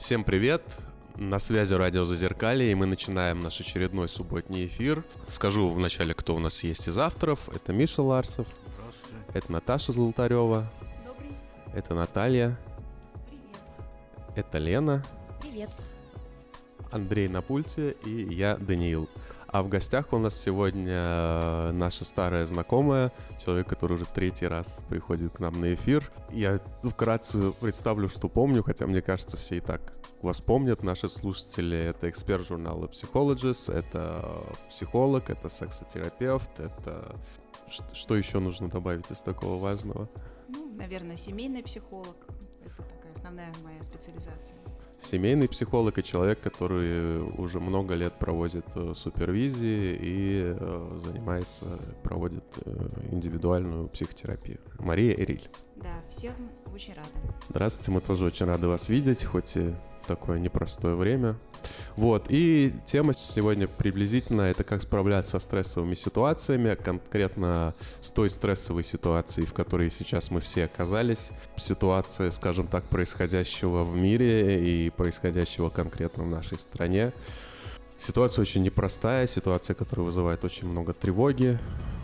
Всем привет! На связи радио Зазеркалье, и мы начинаем наш очередной субботний эфир. Скажу вначале, кто у нас есть из авторов. Это Миша Ларсов. Это Наташа Золотарева. Добрый. Это Наталья. Привет. Это Лена. Привет. Андрей на пульте и я, Даниил. А в гостях у нас сегодня э, наша старая знакомая, человек, который уже третий раз приходит к нам на эфир. Я вкратце представлю, что помню, хотя мне кажется, все и так вас помнят. Наши слушатели — это эксперт журнала Psychologist, это психолог, это сексотерапевт, это... Что еще нужно добавить из такого важного? Ну, наверное, семейный психолог. Это такая основная моя специализация. Семейный психолог и человек, который уже много лет проводит э, супервизии и э, занимается, проводит э, индивидуальную психотерапию. Мария Эриль. Да, всем очень рада. Здравствуйте, мы тоже очень рады вас видеть, хоть и в такое непростое время. Вот, и тема сегодня приблизительно это как справляться со стрессовыми ситуациями, конкретно с той стрессовой ситуацией, в которой сейчас мы все оказались. Ситуация, скажем так, происходящего в мире и происходящего конкретно в нашей стране. Ситуация очень непростая, ситуация, которая вызывает очень много тревоги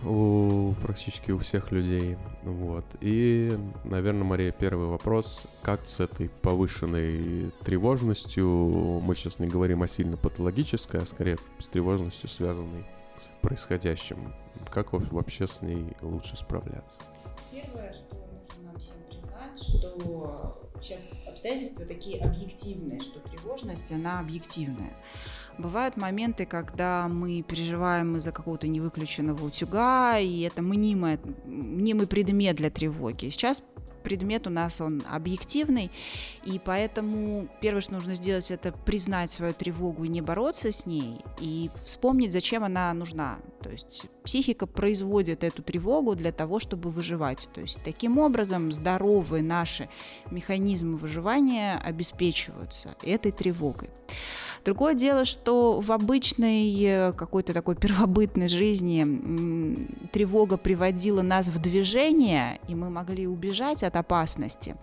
у практически у всех людей. Вот. И, наверное, Мария, первый вопрос. Как с этой повышенной тревожностью, мы сейчас не говорим о сильно патологической, а скорее с тревожностью, связанной с происходящим, как во- вообще с ней лучше справляться? Первое, что нужно нам всем признать, что сейчас обстоятельства такие объективные, что тревожность, она объективная. Бывают моменты, когда мы переживаем из-за какого-то невыключенного утюга, и это мнимое, мнимый предмет для тревоги. Сейчас предмет у нас он объективный, и поэтому первое, что нужно сделать, это признать свою тревогу и не бороться с ней, и вспомнить, зачем она нужна. То есть психика производит эту тревогу для того, чтобы выживать. То есть таким образом здоровые наши механизмы выживания обеспечиваются этой тревогой. Другое дело, что в обычной э, какой-то такой первобытной жизни тревога приводила нас в движение, и мы могли убежать от опасности.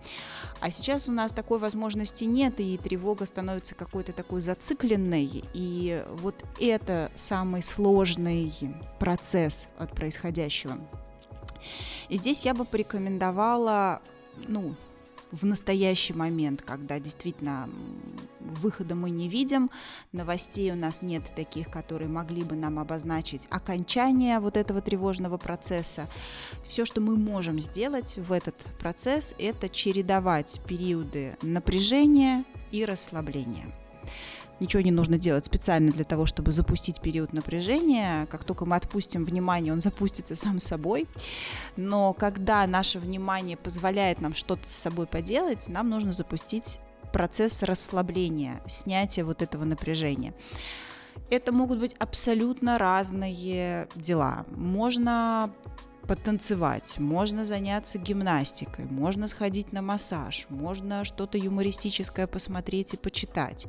А сейчас у нас такой возможности нет, и тревога становится какой-то такой зацикленной. И вот это самый сложный процесс от происходящего. И здесь я бы порекомендовала, ну, в настоящий момент, когда действительно выхода мы не видим, новостей у нас нет таких, которые могли бы нам обозначить окончание вот этого тревожного процесса. Все, что мы можем сделать в этот процесс, это чередовать периоды напряжения и расслабления. Ничего не нужно делать специально для того, чтобы запустить период напряжения. Как только мы отпустим внимание, он запустится сам собой. Но когда наше внимание позволяет нам что-то с собой поделать, нам нужно запустить процесс расслабления, снятия вот этого напряжения. Это могут быть абсолютно разные дела. Можно потанцевать, можно заняться гимнастикой, можно сходить на массаж, можно что-то юмористическое посмотреть и почитать.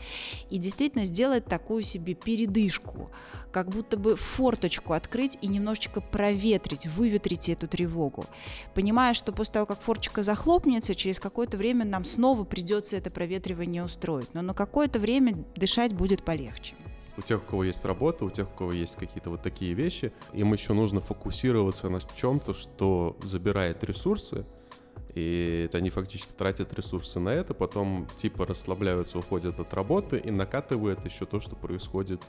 И действительно сделать такую себе передышку, как будто бы форточку открыть и немножечко проветрить, выветрить эту тревогу. Понимая, что после того, как форточка захлопнется, через какое-то время нам снова придется это проветривание устроить. Но на какое-то время дышать будет полегче у тех, у кого есть работа, у тех, у кого есть какие-то вот такие вещи, им еще нужно фокусироваться на чем-то, что забирает ресурсы, и это они фактически тратят ресурсы на это, потом типа расслабляются, уходят от работы и накатывают еще то, что происходит.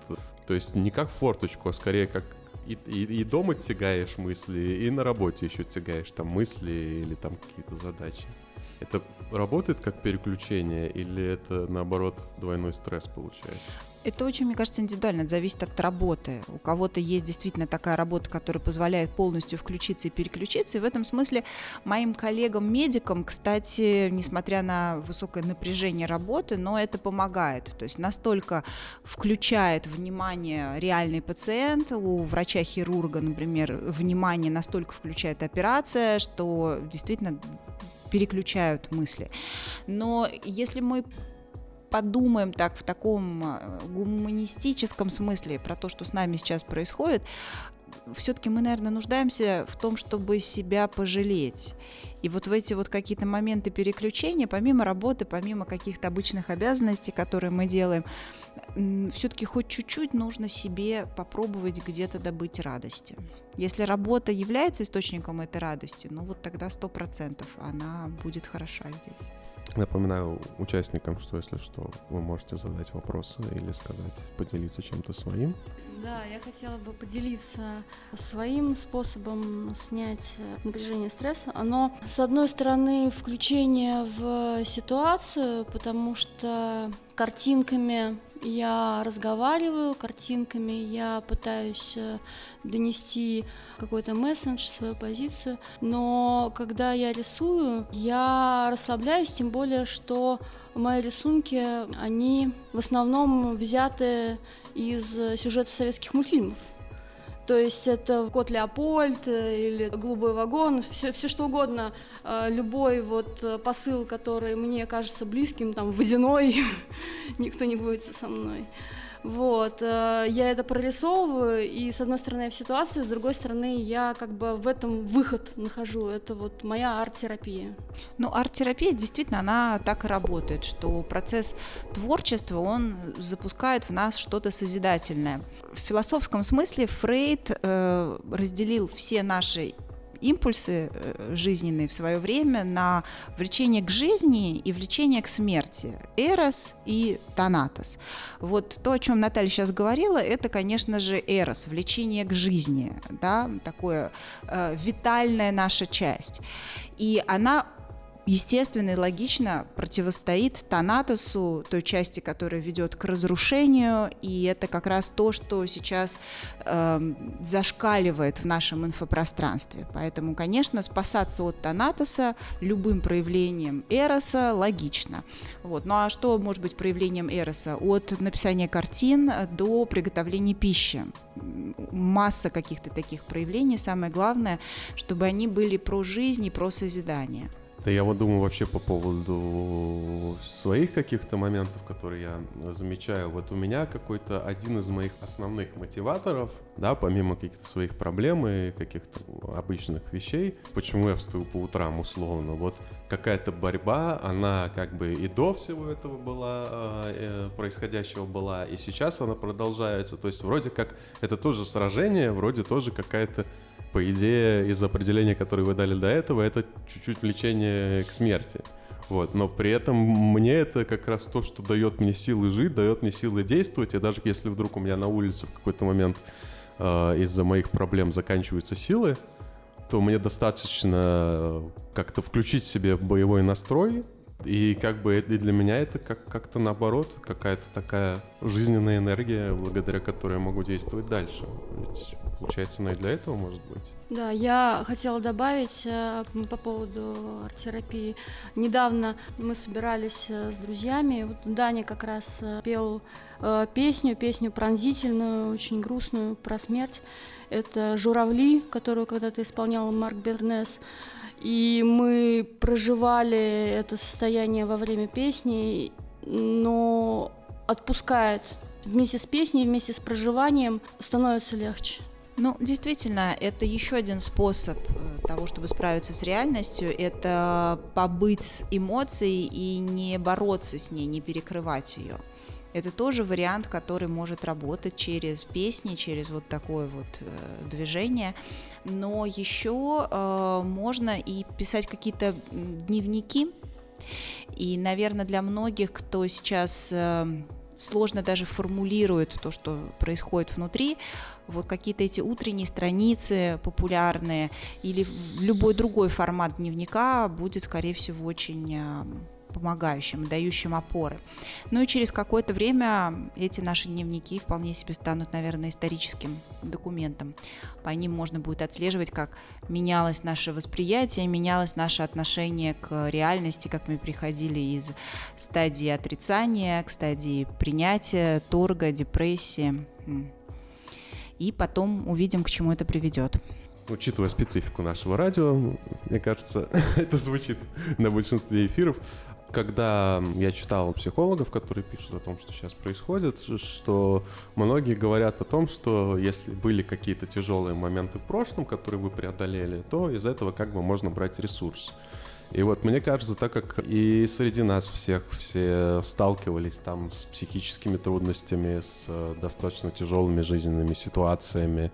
То есть не как форточку, а скорее как и, и, и дома тягаешь мысли, и на работе еще тягаешь там мысли или там какие-то задачи. Это работает как переключение или это наоборот двойной стресс получается? Это очень, мне кажется, индивидуально, это зависит от работы. У кого-то есть действительно такая работа, которая позволяет полностью включиться и переключиться. И в этом смысле моим коллегам-медикам, кстати, несмотря на высокое напряжение работы, но это помогает. То есть настолько включает внимание реальный пациент, у врача-хирурга, например, внимание настолько включает операция, что действительно переключают мысли. Но если мы подумаем так в таком э, гуманистическом смысле про то, что с нами сейчас происходит, все-таки мы, наверное, нуждаемся в том, чтобы себя пожалеть. И вот в эти вот какие-то моменты переключения, помимо работы, помимо каких-то обычных обязанностей, которые мы делаем, все-таки хоть чуть-чуть нужно себе попробовать где-то добыть радости. Если работа является источником этой радости, ну вот тогда сто процентов она будет хороша здесь. Напоминаю участникам, что если что, вы можете задать вопросы или сказать, поделиться чем-то своим. Да, я хотела бы поделиться своим способом снять напряжение стресса. Оно, с одной стороны, включение в ситуацию, потому что картинками я разговариваю, картинками я пытаюсь э, донести какой-то месседж, свою позицию, но когда я рисую, я расслабляюсь, тем более, что мои рисунки, они в основном взяты из сюжетов советских мультфильмов. То есть это кот Леопольд э, или голубой вагон, все, все что угодно, э, любой вот посыл, который мне кажется близким, там водяной, никто не будет со мной. Вот, э, я это прорисовываю, и с одной стороны я в ситуации, с другой стороны я как бы в этом выход нахожу. Это вот моя арт-терапия. Ну, арт-терапия действительно, она так и работает, что процесс творчества, он запускает в нас что-то созидательное. В философском смысле Фрейд э, разделил все наши импульсы э, жизненные в свое время на влечение к жизни и влечение к смерти. Эрос и Танатос. Вот то, о чем Наталья сейчас говорила, это, конечно же, Эрос, влечение к жизни, да, такое э, витальная наша часть. И она естественно и логично противостоит Танатосу, той части, которая ведет к разрушению, и это как раз то, что сейчас э, зашкаливает в нашем инфопространстве. Поэтому, конечно, спасаться от Танатоса любым проявлением Эроса логично. Вот. Ну а что может быть проявлением Эроса? От написания картин до приготовления пищи. Масса каких-то таких проявлений. Самое главное, чтобы они были про жизнь и про созидание. Да я вот думаю вообще по поводу своих каких-то моментов, которые я замечаю. Вот у меня какой-то один из моих основных мотиваторов, да, помимо каких-то своих проблем и каких-то обычных вещей, почему я встаю по утрам условно, вот какая-то борьба, она как бы и до всего этого была, э, происходящего была, и сейчас она продолжается. То есть вроде как это тоже сражение, вроде тоже какая-то по идее, из определения, которое вы дали до этого, это чуть-чуть влечение к смерти. Вот, но при этом мне это как раз то, что дает мне силы жить, дает мне силы действовать. И даже если вдруг у меня на улице в какой-то момент э, из-за моих проблем заканчиваются силы, то мне достаточно как-то включить себе боевой настрой, и как бы и для меня это как- как-то наоборот, какая-то такая жизненная энергия, благодаря которой я могу действовать дальше. Ведь получается, она и для этого может быть. Да, я хотела добавить э, по поводу арт-терапии. Недавно мы собирались э, с друзьями, вот Даня как раз э, пел песню, песню пронзительную, очень грустную про смерть. Это «Журавли», которую когда-то исполнял Марк Бернес. И мы проживали это состояние во время песни, но отпускает вместе с песней, вместе с проживанием становится легче. Ну, действительно, это еще один способ э, того, чтобы справиться с реальностью, это побыть с эмоцией и не бороться с ней, не перекрывать ее. Это тоже вариант, который может работать через песни, через вот такое вот э, движение. Но еще э, можно и писать какие-то дневники. И, наверное, для многих, кто сейчас э, сложно даже формулирует то, что происходит внутри, вот какие-то эти утренние страницы популярные или любой другой формат дневника будет, скорее всего, очень помогающим, дающим опоры. Ну и через какое-то время эти наши дневники вполне себе станут, наверное, историческим документом. По ним можно будет отслеживать, как менялось наше восприятие, менялось наше отношение к реальности, как мы приходили из стадии отрицания к стадии принятия, торга, депрессии. И потом увидим, к чему это приведет учитывая специфику нашего радио, мне кажется, это звучит на большинстве эфиров, когда я читал психологов, которые пишут о том, что сейчас происходит, что многие говорят о том, что если были какие-то тяжелые моменты в прошлом, которые вы преодолели, то из этого как бы можно брать ресурс. И вот мне кажется, так как и среди нас всех все сталкивались там с психическими трудностями, с э, достаточно тяжелыми жизненными ситуациями,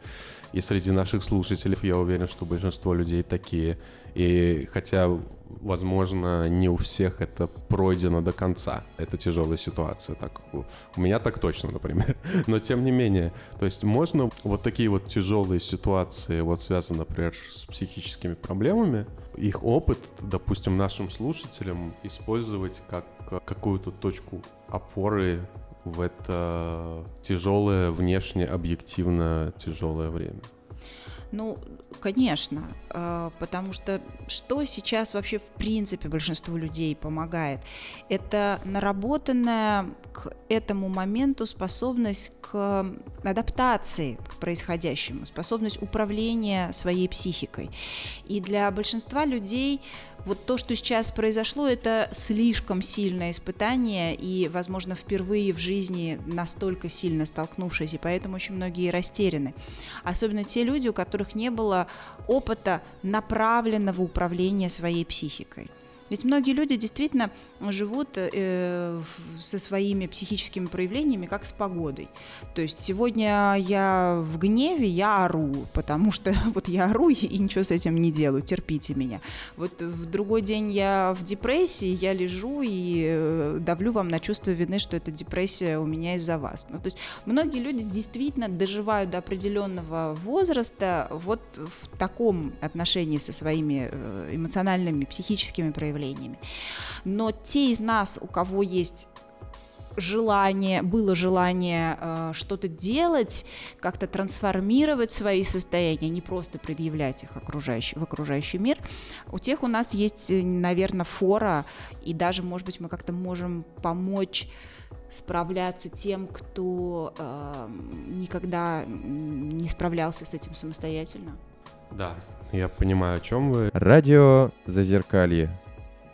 и среди наших слушателей я уверен, что большинство людей такие. И хотя, возможно, не у всех это пройдено до конца, это тяжелая ситуация. Так, у, меня так точно, например. Но тем не менее, то есть можно вот такие вот тяжелые ситуации, вот связанные, например, с психическими проблемами, их опыт, допустим, нашим слушателям использовать как какую-то точку опоры в это тяжелое, внешне объективно тяжелое время? Ну, конечно, э, потому что что сейчас вообще в принципе большинству людей помогает? Это наработанная к этому моменту способность к адаптации к происходящему, способность управления своей психикой. И для большинства людей вот то, что сейчас произошло, это слишком сильное испытание и, возможно, впервые в жизни настолько сильно столкнувшись, и поэтому очень многие растеряны. Особенно те люди, у которых не было опыта направленного управления своей психикой. Ведь многие люди действительно живут э, со своими психическими проявлениями, как с погодой. То есть сегодня я в гневе, я ору, потому что вот я ору и ничего с этим не делаю, терпите меня. Вот в другой день я в депрессии, я лежу и э, давлю вам на чувство вины, что эта депрессия у меня из-за вас. Ну, то есть многие люди действительно доживают до определенного возраста вот в таком отношении со своими э, эмоциональными, психическими проявлениями проявлениями. Но те из нас, у кого есть желание, было желание э, что-то делать, как-то трансформировать свои состояния, не просто предъявлять их окружающий, в окружающий мир, у тех у нас есть, э, наверное, фора, и даже, может быть, мы как-то можем помочь справляться тем, кто э, никогда не справлялся с этим самостоятельно. Да, я понимаю, о чем вы. Радио Зазеркалье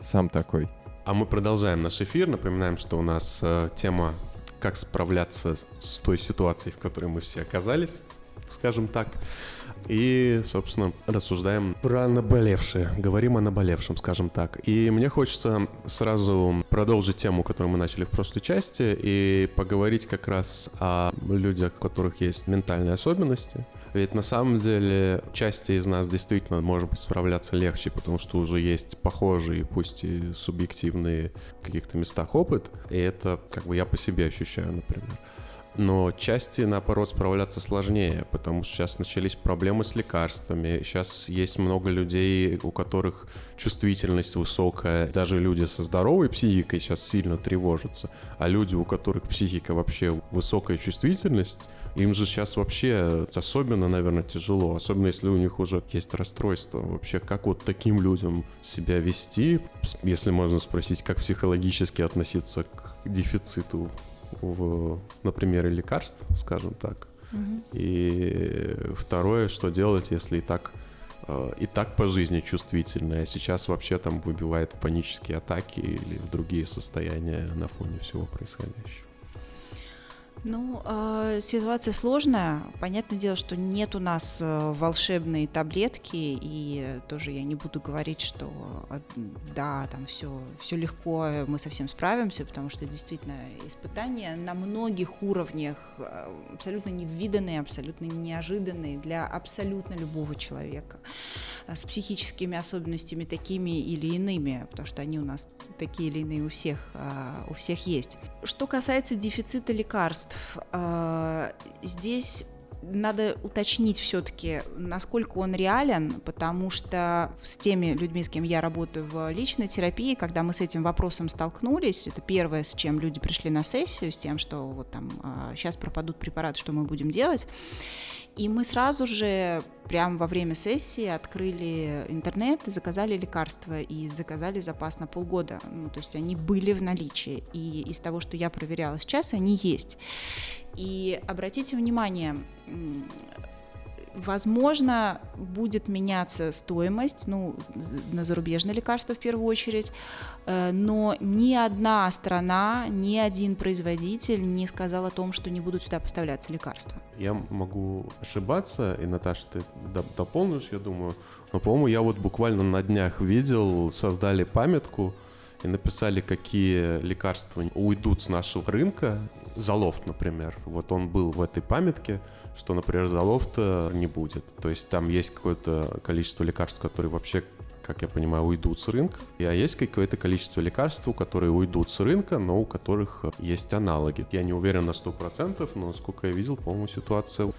сам такой. А мы продолжаем наш эфир. Напоминаем, что у нас э, тема «Как справляться с той ситуацией, в которой мы все оказались», скажем так. И, собственно, рассуждаем про наболевшее. Говорим о наболевшем, скажем так. И мне хочется сразу продолжить тему, которую мы начали в прошлой части, и поговорить как раз о людях, у которых есть ментальные особенности. Ведь на самом деле части из нас действительно может быть справляться легче, потому что уже есть похожие, пусть и субъективные в каких-то местах опыт. И это как бы я по себе ощущаю, например но части, наоборот, справляться сложнее, потому что сейчас начались проблемы с лекарствами, сейчас есть много людей, у которых чувствительность высокая, даже люди со здоровой психикой сейчас сильно тревожатся, а люди, у которых психика вообще высокая чувствительность, им же сейчас вообще особенно, наверное, тяжело, особенно если у них уже есть расстройство. Вообще, как вот таким людям себя вести, если можно спросить, как психологически относиться к дефициту в, на примере лекарств, скажем так. Угу. И второе, что делать, если и так э, и так по жизни чувствительная, а сейчас вообще там выбивает в панические атаки или в другие состояния на фоне всего происходящего. Ну, э, ситуация сложная. Понятное дело, что нет у нас э, волшебной таблетки, и тоже я не буду говорить, что э, да, там все, все легко, мы совсем справимся, потому что действительно испытания на многих уровнях э, абсолютно невиданные, абсолютно неожиданные для абсолютно любого человека э, с психическими особенностями такими или иными, потому что они у нас такие или иные у всех, э, у всех есть. Что касается дефицита лекарств, лекарств. А, здесь надо уточнить все-таки, насколько он реален, потому что с теми людьми, с кем я работаю в личной терапии, когда мы с этим вопросом столкнулись, это первое, с чем люди пришли на сессию, с тем, что вот там сейчас а, пропадут препараты, что мы будем делать. И мы сразу же, прямо во время сессии, открыли интернет, заказали лекарства и заказали запас на полгода. Ну, то есть они были в наличии. И из того, что я проверяла сейчас, они есть. И обратите внимание, Возможно, будет меняться стоимость, ну, на зарубежные лекарства в первую очередь, э, но ни одна страна, ни один производитель не сказал о том, что не будут сюда поставляться лекарства. Я могу ошибаться, и, Наташа, ты дополнишь, я думаю, но, по-моему, я вот буквально на днях видел, создали памятку, и написали, какие лекарства уйдут с нашего рынка. Залофт, например. Вот он был в этой памятке, что, например, залофта не будет. То есть там есть какое-то количество лекарств, которые вообще как я понимаю, уйдут с рынка. И, а есть какое-то количество лекарств, которые уйдут с рынка, но у которых есть аналоги. Я не уверен на 100%, но сколько я видел, по-моему, ситуация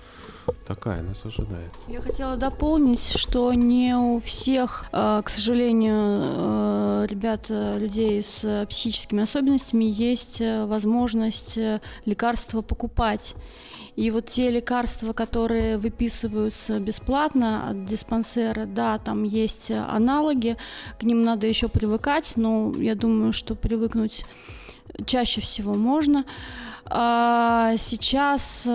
такая нас ожидает. Я хотела дополнить, что не у всех, э, к сожалению, э, ребят, людей с психическими особенностями есть э, возможность лекарства покупать. И вот те лекарства, которые выписываются бесплатно от диспансера, да, там есть аналоги, к ним надо еще привыкать, но я думаю, что привыкнуть чаще всего можно. А сейчас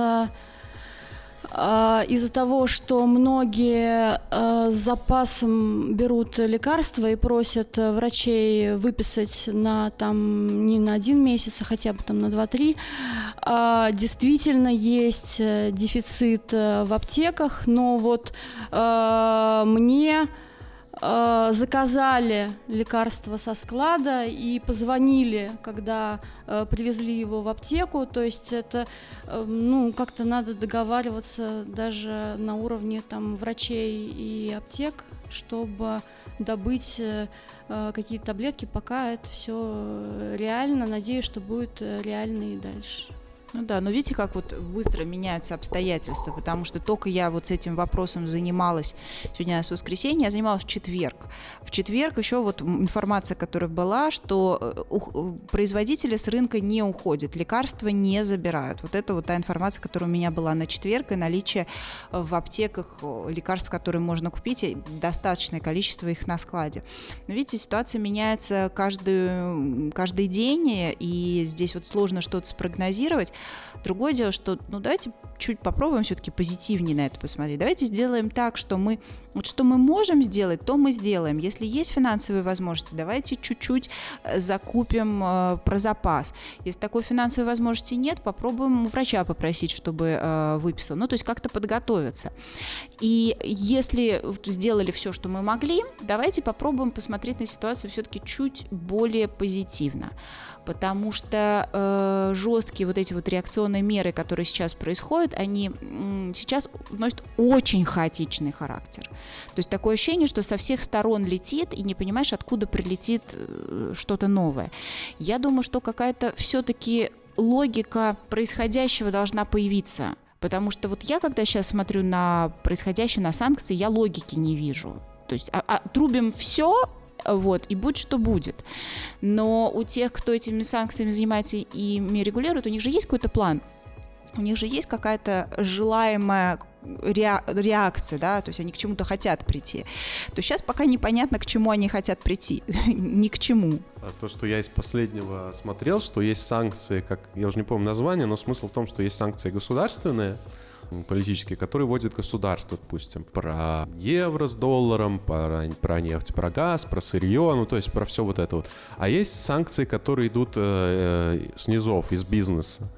из-за того, что многие а, с запасом берут лекарства и просят э, врачей выписать на там не на один месяц, а хотя бы там на два-три, а, действительно есть э, дефицит э, в аптеках, но вот мне э, заказали лекарство со склада и позвонили, когда э, привезли его в аптеку. То есть это, э, ну, как-то надо договариваться даже на уровне там врачей и аптек, чтобы добыть э, э какие-то таблетки, пока это все реально. Надеюсь, что будет э, реально и дальше. Ну да, но видите, как вот быстро меняются обстоятельства, потому что только я вот с этим вопросом занималась, сегодня у нас воскресенье, я занималась в четверг. В четверг еще вот информация, которая была, что э, э, производители с рынка не уходят, лекарства не забирают. Вот это вот та информация, которая у меня была на четверг, и наличие в аптеках лекарств, которые можно купить, и достаточное количество их на складе. Но видите, ситуация меняется каждый, каждый день, и здесь вот сложно что-то спрогнозировать. Другое дело, что, ну, давайте чуть попробуем все-таки позитивнее на это посмотреть. Давайте сделаем так, что мы, вот что мы можем сделать, то мы сделаем. Если есть финансовые возможности, давайте чуть-чуть э, закупим э, про запас. Если такой финансовой возможности нет, попробуем у врача попросить, чтобы э, выписал. Ну, то есть как-то подготовиться. И если сделали все, что мы могли, давайте попробуем посмотреть на ситуацию все-таки чуть более позитивно потому что э, жесткие вот эти вот реакционные меры, которые сейчас происходят, они м, сейчас носят очень хаотичный характер. То есть такое ощущение, что со всех сторон летит и не понимаешь, откуда прилетит э, что-то новое. Я думаю, что какая-то все-таки логика происходящего должна появиться. Потому что вот я, когда сейчас смотрю на происходящее, на санкции, я логики не вижу. То есть а, а, трубим все, вот, и будь что будет. Но у тех, кто этими санкциями занимается и ими регулирует, у них же есть какой-то план, у них же есть какая-то желаемая реакция, да, то есть они к чему-то хотят прийти. То сейчас пока непонятно, к чему они хотят прийти, ни к чему. А то, что я из последнего смотрел, что есть санкции, как я уже не помню название, но смысл в том, что есть санкции государственные, политические, которые вводит государство, допустим, про евро с долларом, про, про нефть, про газ, про сырье, ну то есть про все вот это вот. А есть санкции, которые идут э, э, снизов, из бизнеса.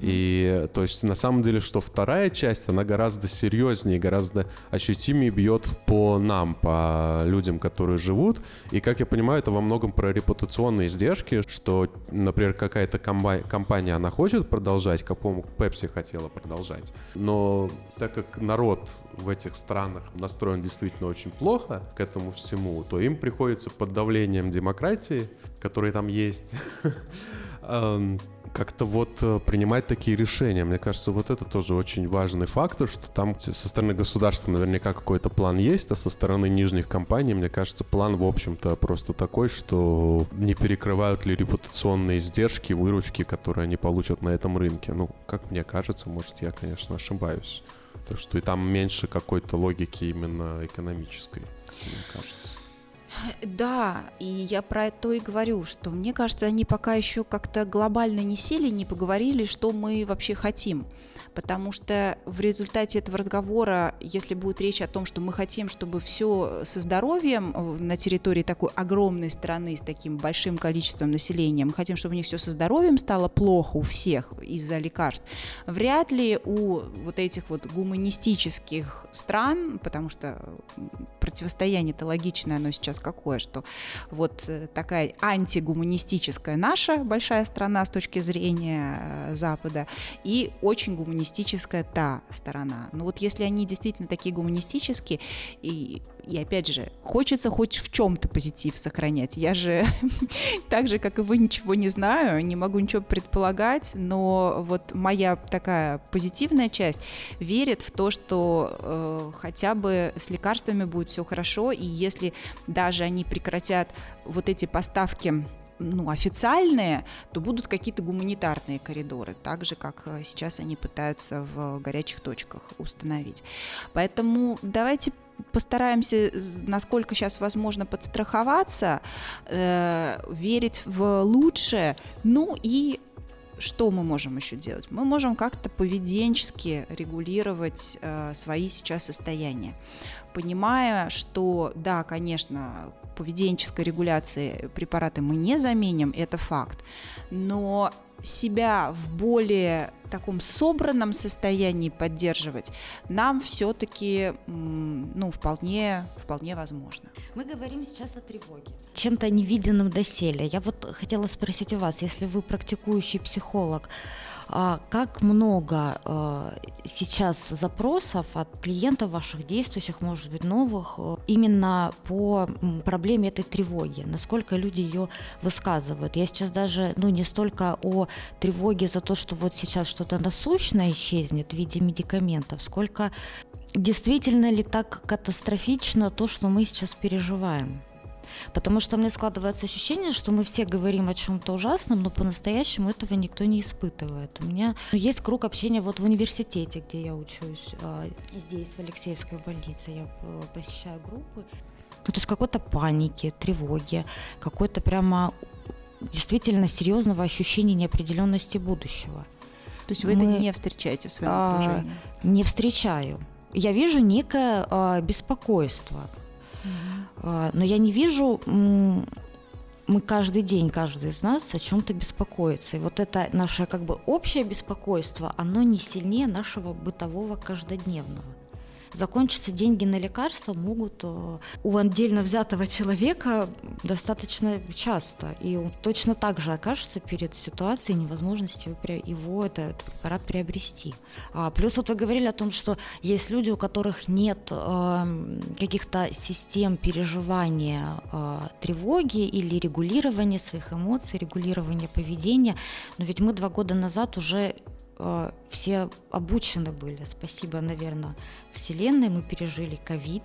И то есть на самом деле, что вторая часть, она гораздо серьезнее, гораздо ощутимее бьет по нам, по людям, которые живут. И, как я понимаю, это во многом про репутационные издержки, что, например, какая-то компания, она хочет продолжать, как, по-моему, Pepsi хотела продолжать. Но так как народ в этих странах настроен действительно очень плохо к этому всему, то им приходится под давлением демократии, которая там есть, эм, как-то вот э, принимать такие решения. Мне кажется, вот это тоже очень важный фактор, что там со стороны государства наверняка какой-то план есть, а со стороны нижних компаний, мне кажется, план, в общем-то, просто такой, что не перекрывают ли репутационные издержки, выручки, которые они получат на этом рынке. Ну, как мне кажется, может, я, конечно, ошибаюсь. Так что и там меньше какой-то логики именно экономической, мне кажется. Да, и я про это и говорю, что мне кажется, они пока еще как-то глобально не сели, не поговорили, что мы вообще хотим. Потому что в результате этого разговора, если будет речь о том, что мы хотим, чтобы все со здоровьем э, на территории такой огромной страны с таким большим количеством населения, мы хотим, чтобы у них все со здоровьем стало плохо у всех из-за лекарств, вряд ли у вот этих вот гуманистических стран, потому что противостояние-то логичное, оно сейчас какое, что вот э, такая антигуманистическая наша большая страна с точки зрения э, Запада и очень гуманистическая та сторона. Но вот если они действительно такие гуманистические, и, и опять же, хочется хоть в чем-то позитив сохранять. Я же так же, как и вы, ничего не знаю, не могу ничего предполагать, но вот моя такая позитивная часть верит в то, что э, хотя бы с лекарствами будет все хорошо, и если даже они прекратят вот эти поставки ну, официальные, то будут какие-то гуманитарные коридоры, так же, как э, сейчас они пытаются в горячих точках установить. Поэтому давайте постараемся, насколько сейчас возможно, подстраховаться, э, верить в лучшее, ну и что мы можем еще делать? Мы можем как-то поведенчески регулировать э, свои сейчас состояния, понимая, что да, конечно, поведенческой регуляции препараты мы не заменим, это факт, но себя в более таком собранном состоянии поддерживать нам все-таки ну, вполне, вполне возможно. Мы говорим сейчас о тревоге. Чем-то невиденным доселе. Я вот хотела спросить у вас, если вы практикующий психолог, как много а, сейчас запросов от клиентов ваших действующих, может быть, новых, э, именно по проблеме этой тревоги? Насколько люди ее высказывают? Я сейчас даже, ну, не столько о тревоге за то, что вот сейчас что-то насущное исчезнет в виде медикаментов, сколько действительно ли так катастрофично то, что мы сейчас переживаем? Потому что мне складывается ощущение, что мы все говорим о чем-то ужасном, но по-настоящему этого никто не испытывает. У меня есть круг общения вот в университете, где я учусь, а, здесь, в Алексеевской больнице, я э, посещаю группы. Ну, то есть какой-то паники, тревоги, какой-то прямо действительно серьезного ощущения неопределенности будущего. То есть вы Мы, это не встречаете в своем а, окружении? Не встречаю. Я вижу некое а, беспокойство. А, но я не вижу мы каждый день, каждый из нас о чем-то беспокоится. И вот это наше как бы общее беспокойство, оно не сильнее нашего бытового каждодневного закончатся деньги на лекарства могут э, у отдельно взятого человека достаточно часто. И он точно так же окажется перед ситуацией невозможности его этот препарат приобрести. А плюс вот вы говорили о том, что есть люди, у которых нет э, каких-то систем переживания э, тревоги или регулирования своих эмоций, регулирования поведения. Но ведь мы два года назад уже все обучены были. Спасибо, наверное, Вселенной. Мы пережили ковид,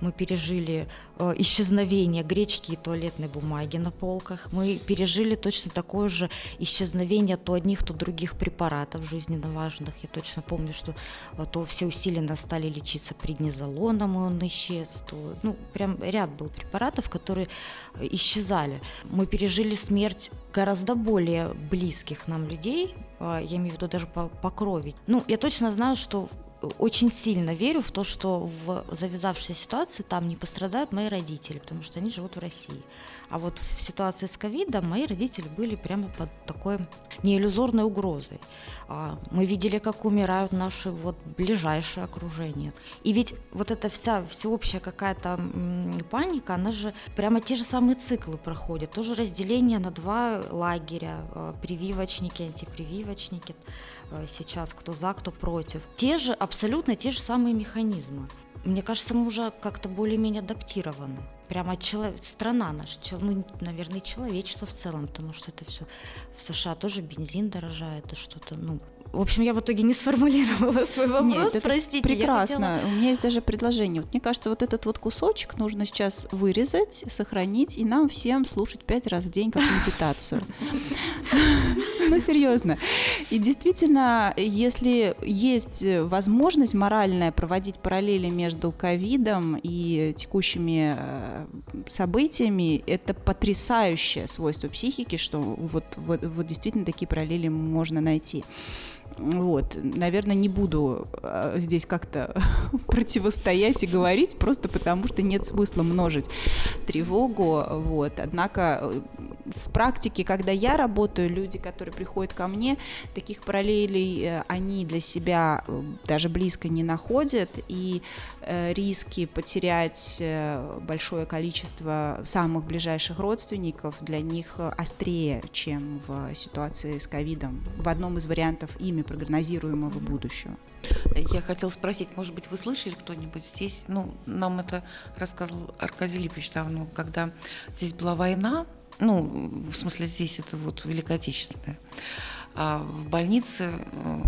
мы пережили э, исчезновение гречки и туалетной бумаги на полках, мы пережили точно такое же исчезновение то одних, то других препаратов жизненно важных. Я точно помню, что э, то все усиленно стали лечиться преднизолоном, и он исчез. То, ну, прям ряд был препаратов, которые э, исчезали. Мы пережили смерть гораздо более близких нам людей, э, я имею в виду даже по, по крови. Ну, я точно знаю, что очень сильно верю в то, что в завязавшейся ситуации там не пострадают мои родители, потому что они живут в России. А вот в ситуации с ковидом мои родители были прямо под такой неиллюзорной угрозой. А, мы видели, как умирают наши вот ближайшие окружения. И ведь вот эта вся всеобщая какая-то паника, она же прямо те же самые циклы проходит. Тоже разделение на два лагеря, а, прививочники, антипрививочники а, сейчас, кто за, кто против. Те же, абсолютно те же самые механизмы. Мне кажется, мы уже как-то более-менее адаптированы. Прямо чело... страна наша, ну, наверное, человечество в целом, потому что это все в США тоже бензин дорожает, и что-то, ну, в общем, я в итоге не сформулировала свой вопрос, Нет, это простите. Прекрасно. Хотела... У меня есть даже предложение. Вот мне кажется, вот этот вот кусочек нужно сейчас вырезать, сохранить и нам всем слушать пять раз в день как медитацию. Ну, серьезно. И действительно, если есть возможность моральная проводить параллели между ковидом и текущими э, событиями, это потрясающее свойство психики, что вот, вот, вот действительно такие параллели можно найти. Вот, наверное, не буду э, здесь как-то противостоять и говорить, просто потому что нет смысла множить тревогу. Вот. Однако э, в практике, когда я работаю, люди, которые приходят ко мне, таких параллелей э, они для себя даже близко не находят, и риски потерять большое количество самых ближайших родственников для них острее, чем в ситуации с ковидом, в одном из вариантов ими прогнозируемого будущего. Я хотела спросить, может быть, вы слышали кто-нибудь здесь? Ну, нам это рассказывал Аркадий Липович давно, когда здесь была война, ну, в смысле, здесь это вот Великая Отечественная. А в больнице, э,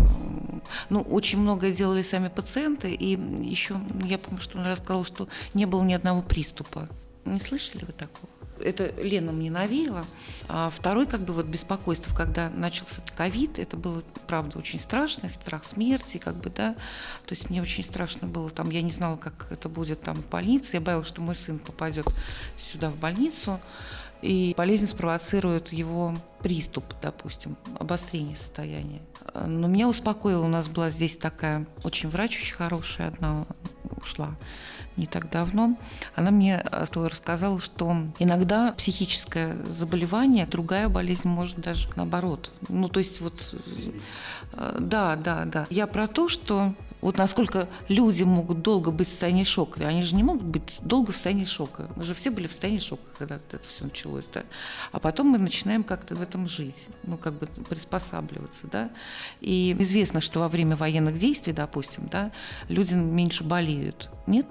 ну, очень многое делали сами пациенты, и еще, я помню, что он рассказал, что не было ни одного приступа. Не слышали вы такого? Это Лена мне навеяла. А второй, как бы, вот беспокойство, когда начался ковид, это было, правда, очень страшно, страх смерти, как бы, да. То есть мне очень страшно было, там, я не знала, как это будет там в больнице, я боялась, что мой сын попадет сюда в больницу и болезнь спровоцирует его приступ, допустим, обострение состояния. Но меня успокоило, у нас была здесь такая очень врач, очень хорошая, одна ушла не так давно. Она мне э, рассказала, что иногда психическое заболевание, другая болезнь может даже наоборот. Ну, то есть вот, э, да, да, да. Я про то, что вот насколько люди могут долго быть в состоянии шока. Они же не могут быть долго в состоянии шока. Мы же все были в состоянии шока, когда это все началось, да. А потом мы начинаем как-то в этом жить, ну, как бы приспосабливаться, да. И известно, что во время военных действий, допустим, да, люди меньше болеют. Нет?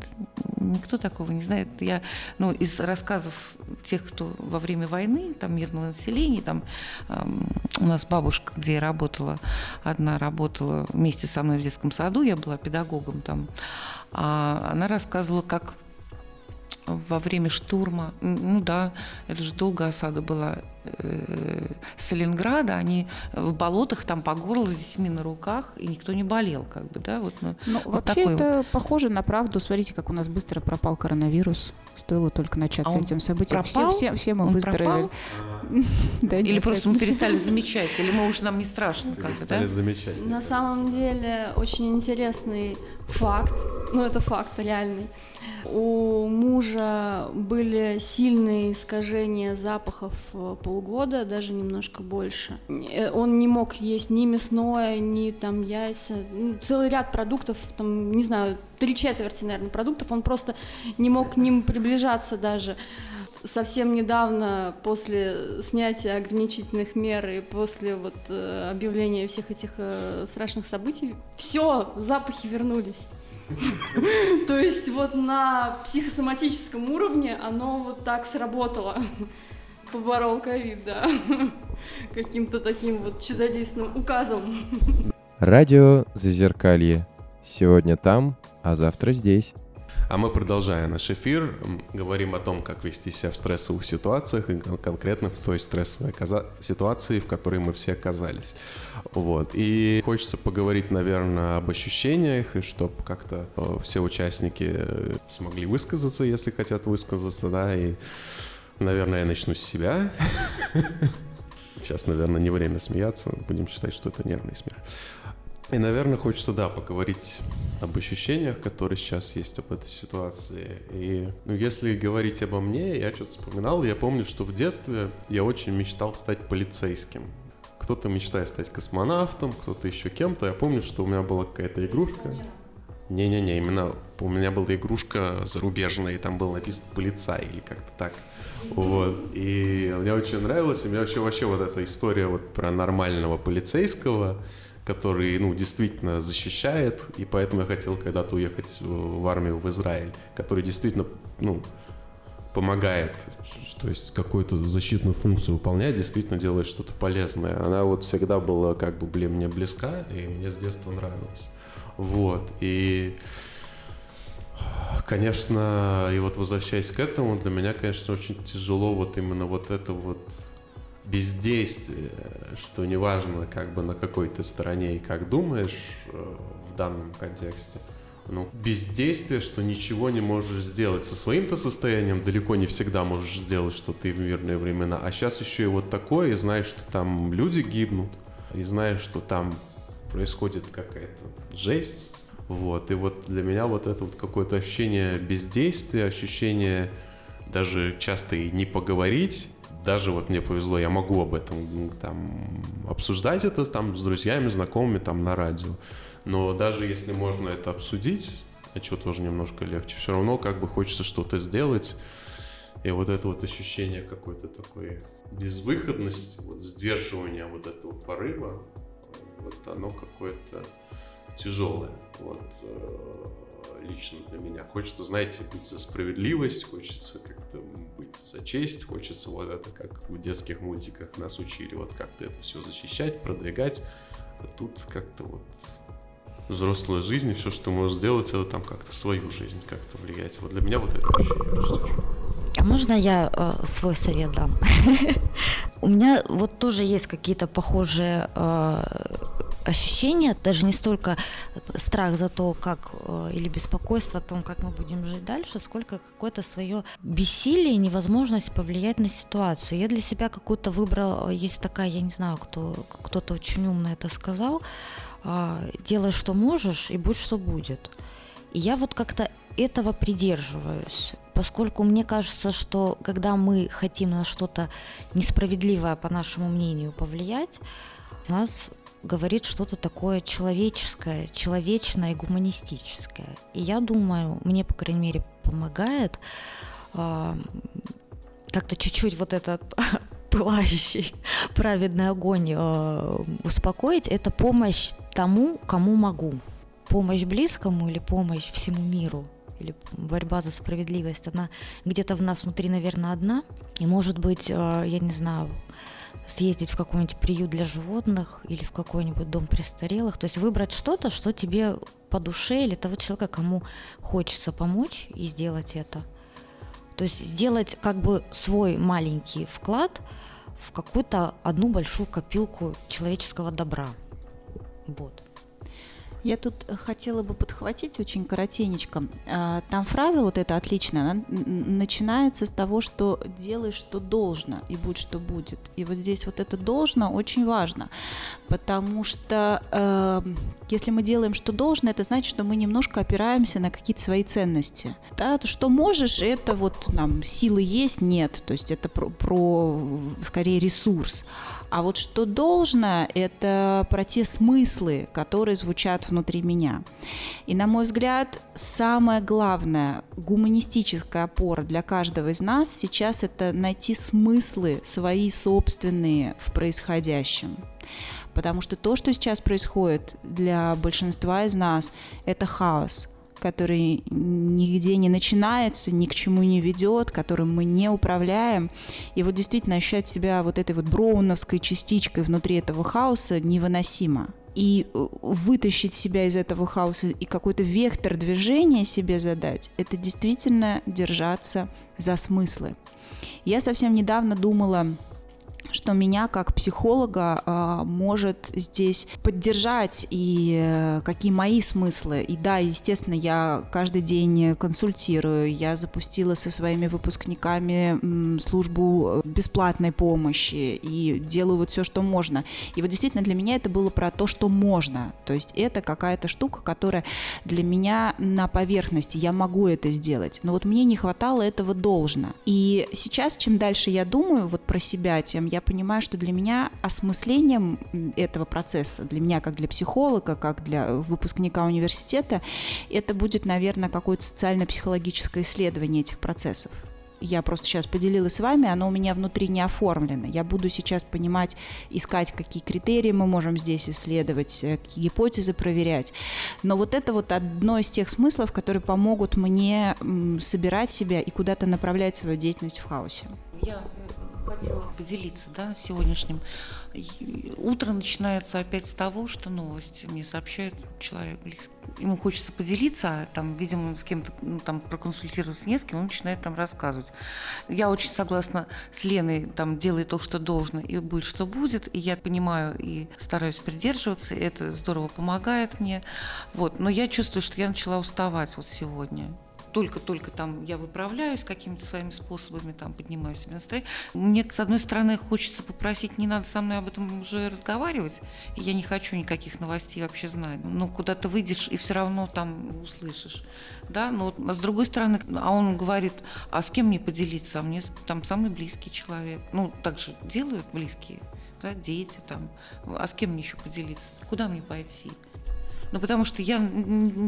Никто такого не знает. Я, ну, из рассказов тех, кто во время войны, там, мирного населения, там, эм, у нас бабушка, где я работала, одна работала вместе со мной в детском саду, я была педагогом там, а она рассказывала, как во время штурма, ну да, это же долгая осада была Сталинграда, они в болотах там по горло с детьми на руках, и никто не болел, как бы, да, вот. Ну, ну вот вообще такой... это похоже на правду. Смотрите, как у нас быстро пропал коронавирус. Стоило только начать а с этим событием. Пропал? Все, все, все мы он выздоровели. да, или нет, просто мы перестали замечать, или мы уже нам не страшно как-то, да? замечать. На самом деле очень интересный факт, ну это факт реальный. У мужа были сильные искажения запахов э, полгода, даже немножко больше. Э, он не мог есть ни мясное, ни там яйца, ну, целый ряд продуктов, там, не знаю, три четверти, наверное, продуктов, он просто не мог к ним приближаться даже. Совсем недавно, после снятия ограничительных мер и после вот э, объявления всех этих страшных событий, все, запахи вернулись. То есть вот на психосоматическом уровне оно вот так сработало. Поборол ковид, да. Каким-то таким вот чудодейственным указом. Радио Зазеркалье. Сегодня там, а завтра здесь. А мы, продолжая наш эфир, говорим о том, как вести себя в стрессовых ситуациях и конкретно в той стрессовой ситуации, в которой мы все оказались. Вот. И хочется поговорить, наверное, об ощущениях, и чтобы как-то э, все участники э, смогли высказаться, если хотят высказаться, да, и, наверное, я начну с себя. Сейчас, наверное, не время смеяться, будем считать, что это нервный смех. И, наверное, хочется, да, поговорить об ощущениях, которые сейчас есть об этой ситуации. И, ну, если говорить обо мне, я что-то вспоминал, я помню, что в детстве я очень мечтал стать полицейским. Кто-то мечтает стать космонавтом, кто-то еще кем-то. Я помню, что у меня была какая-то игрушка. Не-не-не, именно у меня была игрушка зарубежная, и там был написан полицай или как-то так. Вот. И мне очень нравилось, и мне вообще, вообще вот эта история вот про нормального полицейского, который, ну, действительно защищает, и поэтому я хотел когда-то уехать в армию в Израиль, который действительно, ну, помогает, то есть какую-то защитную функцию выполняет, действительно делает что-то полезное. Она вот всегда была как бы, блин, мне близка, и мне с детства нравилось. Вот, и конечно, и вот возвращаясь к этому, для меня, конечно, очень тяжело вот именно вот это вот бездействие, что неважно, как бы на какой ты стороне и как думаешь э, в данном контексте, ну, бездействие, что ничего не можешь сделать. Со своим-то состоянием далеко не всегда можешь сделать что-то и в мирные времена. А сейчас еще и вот такое, и знаешь, что там люди гибнут, и знаешь, что там происходит какая-то жесть. Вот. И вот для меня вот это вот какое-то ощущение бездействия, ощущение даже часто и не поговорить, даже вот мне повезло, я могу об этом там обсуждать это там с друзьями, знакомыми там на радио. Но даже если можно это обсудить, а чего тоже немножко легче, все равно как бы хочется что-то сделать. И вот это вот ощущение какой-то такой безвыходности, вот сдерживания вот этого порыва, вот оно какое-то тяжелое. Вот э, лично для меня. Хочется, знаете, быть за справедливость, хочется как-то быть за честь, хочется вот это, как в детских мультиках нас учили, вот как-то это все защищать, продвигать. А тут как-то вот взрослая жизнь, и все, что ты можешь сделать, это там как-то свою жизнь как-то влиять. Вот для меня вот это ощущение. А можно я э, свой совет дам? У меня вот тоже есть какие-то похожие э, ощущения, даже не столько страх за то, как э, или беспокойство о том, как мы будем жить дальше, сколько какое-то свое бессилие невозможность повлиять на ситуацию. Я для себя какую-то выбрала, есть такая, я не знаю, кто кто-то очень умно это сказал, э, делай, что можешь, и будь, что будет. И я вот как-то этого придерживаюсь, поскольку мне кажется, что когда мы хотим на что-то несправедливое, по нашему мнению, повлиять, у нас говорит что-то такое человеческое, человечное и гуманистическое. И я думаю, мне, по крайней мере, помогает э, как-то чуть-чуть вот этот пылающий праведный огонь э, успокоить, это помощь тому, кому могу. Помощь близкому или помощь всему миру или борьба за справедливость, она где-то в нас внутри, наверное, одна. И может быть, э, я не знаю, съездить в какой-нибудь приют для животных или в какой-нибудь дом престарелых. То есть выбрать что-то, что тебе по душе или того человека, кому хочется помочь и сделать это. То есть сделать как бы свой маленький вклад в какую-то одну большую копилку человеческого добра. Вот. Я тут хотела бы подхватить очень коротенечко. А, там фраза вот эта отличная, она начинается с того, что делай, что должно, и будь, что будет. И вот здесь вот это должно очень важно, потому что э, если мы делаем, что должно, это значит, что мы немножко опираемся на какие-то свои ценности. Да? То, что можешь, это вот нам силы есть, нет. То есть это про, про скорее ресурс. А вот что должно, это про те смыслы, которые звучат внутри меня. И, на мой взгляд, самая главная гуманистическая опора для каждого из нас сейчас это найти смыслы свои собственные в происходящем. Потому что то, что сейчас происходит для большинства из нас, это хаос – который нигде не начинается, ни к чему не ведет, которым мы не управляем. И вот действительно ощущать себя вот этой вот броуновской частичкой внутри этого хаоса невыносимо. И э, вытащить себя из этого хаоса и какой-то вектор движения себе задать, это действительно держаться за смыслы. Я совсем недавно думала что меня как психолога э, может здесь поддержать и э, какие мои смыслы. И да, естественно, я каждый день консультирую, я запустила со своими выпускниками службу бесплатной помощи и делаю вот все, что можно. И вот действительно для меня это было про то, что можно. То есть это какая-то штука, которая для меня на поверхности, я могу это сделать. Но вот мне не хватало этого должно. И сейчас, чем дальше я думаю вот про себя, тем я понимаю, что для меня осмыслением этого процесса, для меня как для психолога, как для выпускника университета, это будет, наверное, какое-то социально-психологическое исследование этих процессов я просто сейчас поделилась с вами, оно у меня внутри не оформлено. Я буду сейчас понимать, искать, какие критерии мы можем здесь исследовать, э, какие гипотезы проверять. Но вот это вот одно из тех смыслов, которые помогут мне собирать себя и куда-то направлять свою деятельность в хаосе. Я хотела поделиться да, сегодняшним. Утро начинается опять с того, что новости мне сообщает человек близкий. Ему хочется поделиться, а там, видимо, с кем-то ну, там проконсультироваться не с кем, он начинает там рассказывать. Я очень согласна с Леной, там, делай то, что должно, и будет, что будет. И я понимаю и стараюсь придерживаться, и это здорово помогает мне. Вот. Но я чувствую, что я начала уставать вот сегодня только-только там я выправляюсь какими-то своими способами, там поднимаю себе настроение. Мне, с одной стороны, хочется попросить, не надо со мной об этом уже разговаривать, я не хочу никаких новостей вообще знать. Ну, куда ты выйдешь, и все равно там услышишь. Да, но а с другой стороны, а он говорит, а с кем мне поделиться? А мне там самый близкий человек. Ну, так же делают близкие, да, дети там. А с кем мне еще поделиться? Куда мне пойти? Ну, потому что я,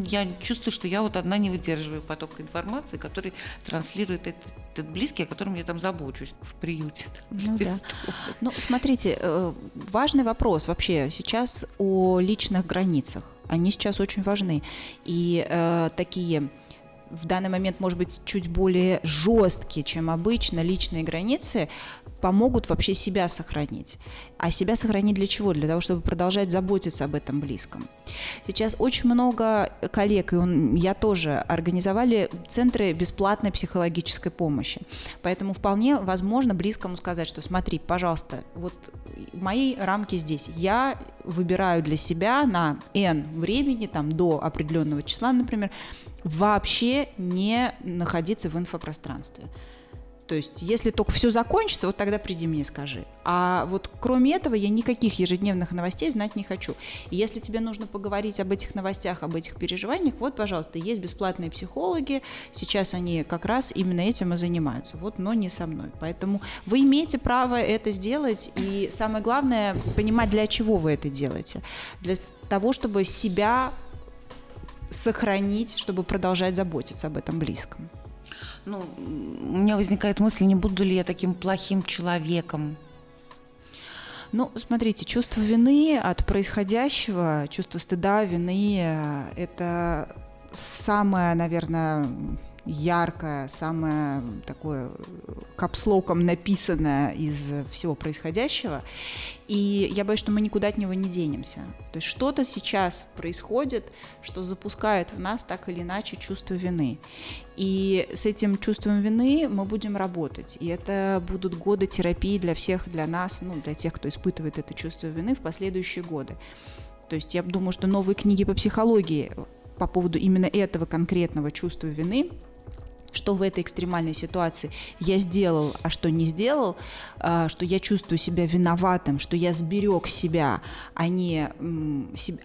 я чувствую, что я вот одна не выдерживаю потока информации, который транслирует этот, этот близкий, о котором я там забочусь в приюте. Ну, да. ну смотрите, э, важный вопрос вообще сейчас о личных границах. Они сейчас очень важны. И э, такие в данный момент, может быть, чуть более жесткие, чем обычно, личные границы помогут вообще себя сохранить. А себя сохранить для чего? Для того, чтобы продолжать заботиться об этом близком. Сейчас очень много коллег, и он, я тоже, организовали центры бесплатной психологической помощи. Поэтому вполне возможно близкому сказать, что смотри, пожалуйста, вот мои рамки здесь. Я выбираю для себя на N времени, там, до определенного числа, например, вообще не находиться в инфопространстве. То есть, если только все закончится, вот тогда приди мне скажи. А вот кроме этого я никаких ежедневных новостей знать не хочу. И если тебе нужно поговорить об этих новостях, об этих переживаниях, вот, пожалуйста, есть бесплатные психологи. Сейчас они как раз именно этим и занимаются. Вот, но не со мной. Поэтому вы имеете право это сделать. И самое главное, понимать, для чего вы это делаете. Для того, чтобы себя сохранить, чтобы продолжать заботиться об этом близком. Ну, у меня возникает мысль, не буду ли я таким плохим человеком. Ну, смотрите, чувство вины от происходящего, чувство стыда, вины э, – это самое, наверное, яркое, самое такое капслоком написанное из всего происходящего. И я боюсь, что мы никуда от него не денемся. То есть что-то сейчас происходит, что запускает в нас так или иначе чувство вины. И с этим чувством вины мы будем работать. И это будут годы терапии для всех, для нас, ну, для тех, кто испытывает это чувство вины в последующие годы. То есть я думаю, что новые книги по психологии по поводу именно этого конкретного чувства вины что в этой экстремальной ситуации я сделал, а что не сделал, а, что я чувствую себя виноватым, что я сберег себя, а не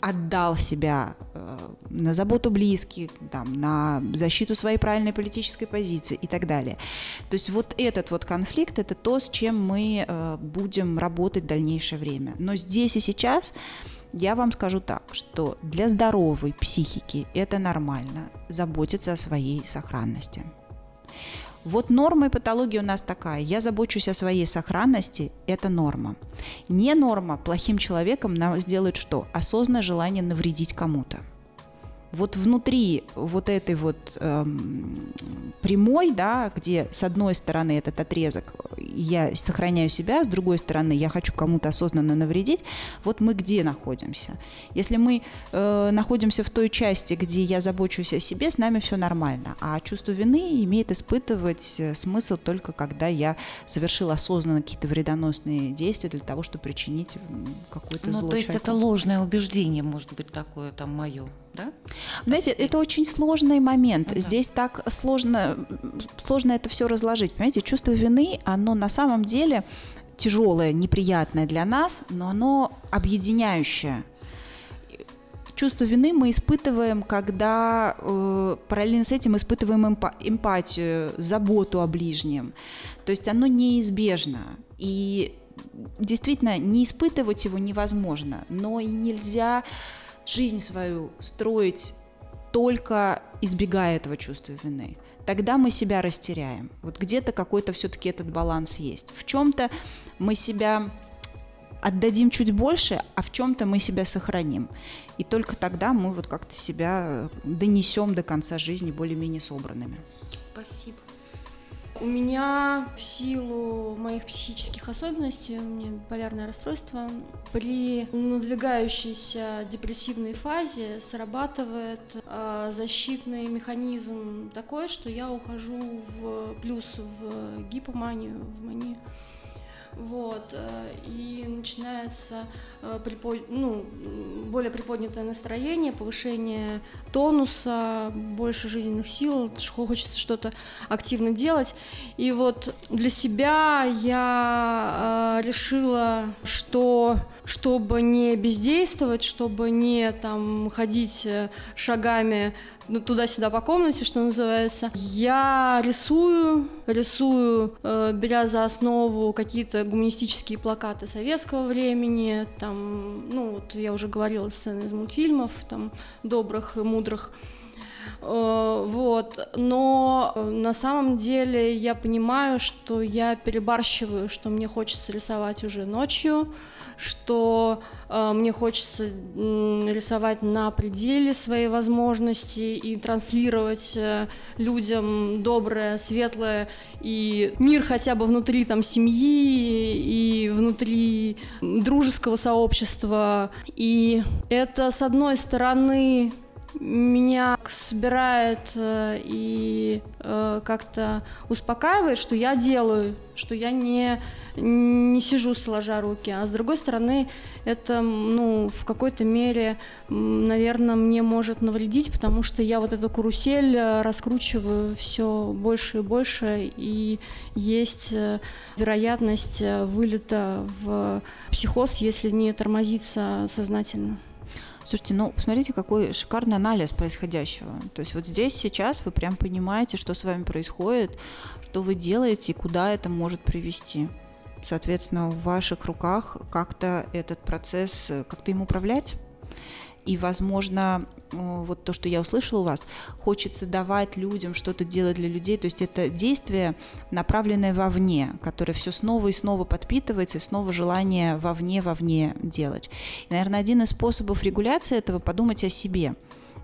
отдал себя э, на заботу близких, там, на защиту своей правильной политической позиции и так далее. То есть вот этот вот конфликт – это то, с чем мы э, будем работать в дальнейшее время. Но здесь и сейчас я вам скажу так, что для здоровой психики это нормально заботиться о своей сохранности. Вот норма и патология у нас такая. Я забочусь о своей сохранности, это норма. Не норма плохим человеком нам сделает что? Осознанное желание навредить кому-то вот внутри вот этой вот эм, прямой, да, где с одной стороны этот отрезок я сохраняю себя, с другой стороны я хочу кому-то осознанно навредить, вот мы где находимся? Если мы э, находимся в той части, где я забочусь о себе, с нами все нормально, а чувство вины имеет испытывать э, смысл только когда я совершил осознанно какие-то вредоносные действия для того, чтобы причинить какой-то ну, зло. То есть человеку. это ложное убеждение, может быть, такое там мое да? Знаете, это очень сложный момент. Ну, Здесь так сложно, сложно это все разложить. Понимаете, чувство вины, оно на самом деле тяжелое, неприятное для нас, но оно объединяющее. Чувство вины мы испытываем, когда э, параллельно с этим испытываем эмпа- эмпатию, заботу о ближнем. То есть оно неизбежно. И действительно, не испытывать его невозможно, но и нельзя жизнь свою строить только избегая этого чувства вины, тогда мы себя растеряем. Вот где-то какой-то все-таки этот баланс есть. В чем-то мы себя отдадим чуть больше, а в чем-то мы себя сохраним. И только тогда мы вот как-то себя донесем до конца жизни более-менее собранными. Спасибо. У меня в силу моих психических особенностей, у меня биполярное расстройство, при надвигающейся депрессивной фазе срабатывает э, защитный механизм такой, что я ухожу в плюс в гипоманию, в манию. Вот, э, и начинается э, ну, более приподнятое настроение, повышение тонуса, больше жизненных сил, хочется что-то активно делать. И вот для себя я э, решила, что чтобы не бездействовать, чтобы не там ходить шагами ну, туда-сюда по комнате, что называется. Я рисую, рисую, э, беря за основу какие-то гуманистические плакаты советского времени, там, ну, вот я уже говорила, сцены из мультфильмов, там, добрых и мудрых. Э, вот, но на самом деле я понимаю, что я перебарщиваю, что мне хочется рисовать уже ночью, что э, мне хочется э, рисовать на пределе своей возможности и транслировать э, людям доброе, светлое и мир хотя бы внутри там семьи и внутри дружеского сообщества. И это, с одной стороны, меня собирает э, и э, как-то успокаивает, что я делаю, что я не не сижу сложа руки, а с другой стороны это ну в какой-то мере, наверное, мне может навредить, потому что я вот эту карусель э, раскручиваю все больше и больше, и есть вероятность вылета в психоз, если не тормозиться сознательно. Слушайте, ну, посмотрите, какой шикарный анализ происходящего. То есть вот здесь сейчас вы прям понимаете, что с вами происходит, что вы делаете и куда это может привести. Соответственно, в ваших руках как-то этот процесс, как-то им управлять. И, возможно, Э, вот то, что я услышала у вас, хочется давать людям что-то делать для людей, то есть это действие, направленное вовне, которое все снова и снова подпитывается, и снова желание вовне, вовне делать. И, наверное, один из способов регуляции этого – подумать о себе –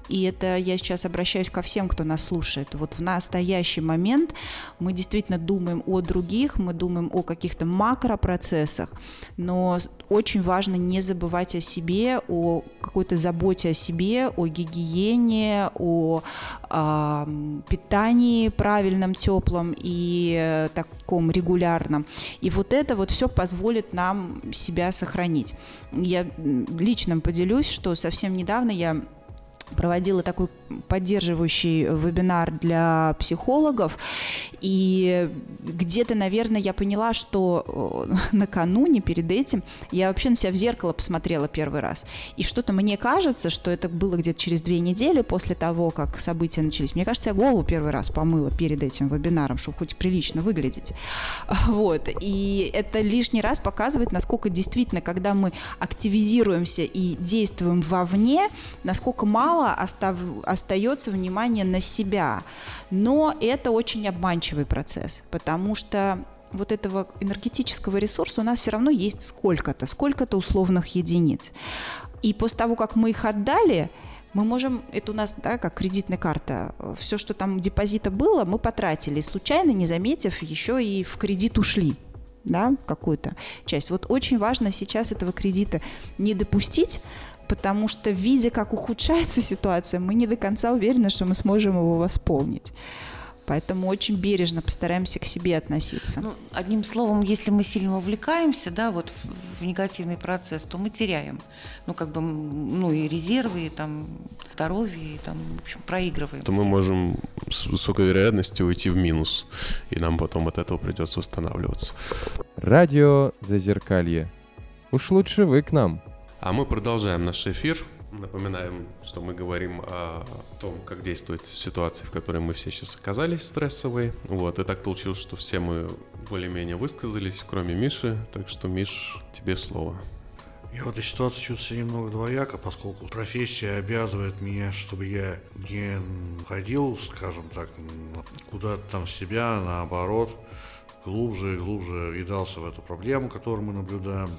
и это я сейчас обращаюсь ко всем, кто нас слушает. Вот в настоящий момент мы действительно думаем о других, мы думаем о каких-то макропроцессах, но очень важно не забывать о себе, о какой-то заботе о себе, о гигиене, о э, питании правильном, теплом и э, таком регулярном. И вот это вот все позволит нам себя сохранить. Я лично поделюсь, что совсем недавно я проводила такой поддерживающий вебинар для психологов, и где-то, наверное, я поняла, что э, накануне, перед этим, я вообще на себя в зеркало посмотрела первый раз, и что-то мне кажется, что это было где-то через две недели после того, как события начались. Мне кажется, я голову первый раз помыла перед этим вебинаром, чтобы хоть прилично выглядеть. Вот, и это лишний раз показывает, насколько действительно, когда мы активизируемся и действуем вовне, насколько мало остав остается внимание на себя. Но это очень обманчивый процесс, потому что вот этого энергетического ресурса у нас все равно есть сколько-то, сколько-то условных единиц. И после того, как мы их отдали, мы можем, это у нас, да, как кредитная карта, все, что там депозита было, мы потратили, случайно, не заметив, еще и в кредит ушли да, какую-то часть. Вот очень важно сейчас этого кредита не допустить, потому что, видя, как ухудшается ситуация, мы не до конца уверены, что мы сможем его восполнить. Поэтому очень бережно постараемся к себе относиться. Ну, одним словом, если мы сильно увлекаемся, да, вот в, в негативный процесс, то мы теряем, ну как бы, ну и резервы, и там здоровье, и там, в общем, проигрываем. То мы можем с высокой вероятностью уйти в минус, и нам потом от этого придется восстанавливаться. Радио Зазеркалье. Уж лучше вы к нам. А мы продолжаем наш эфир. Напоминаем, что мы говорим о том, как действовать в ситуации, в которой мы все сейчас оказались стрессовой. Вот, и так получилось, что все мы более-менее высказались, кроме Миши. Так что, Миш, тебе слово. Я в этой ситуации чувствую немного двояко, поскольку профессия обязывает меня, чтобы я не ходил, скажем так, куда-то там себя, наоборот, глубже и глубже въедался в эту проблему, которую мы наблюдаем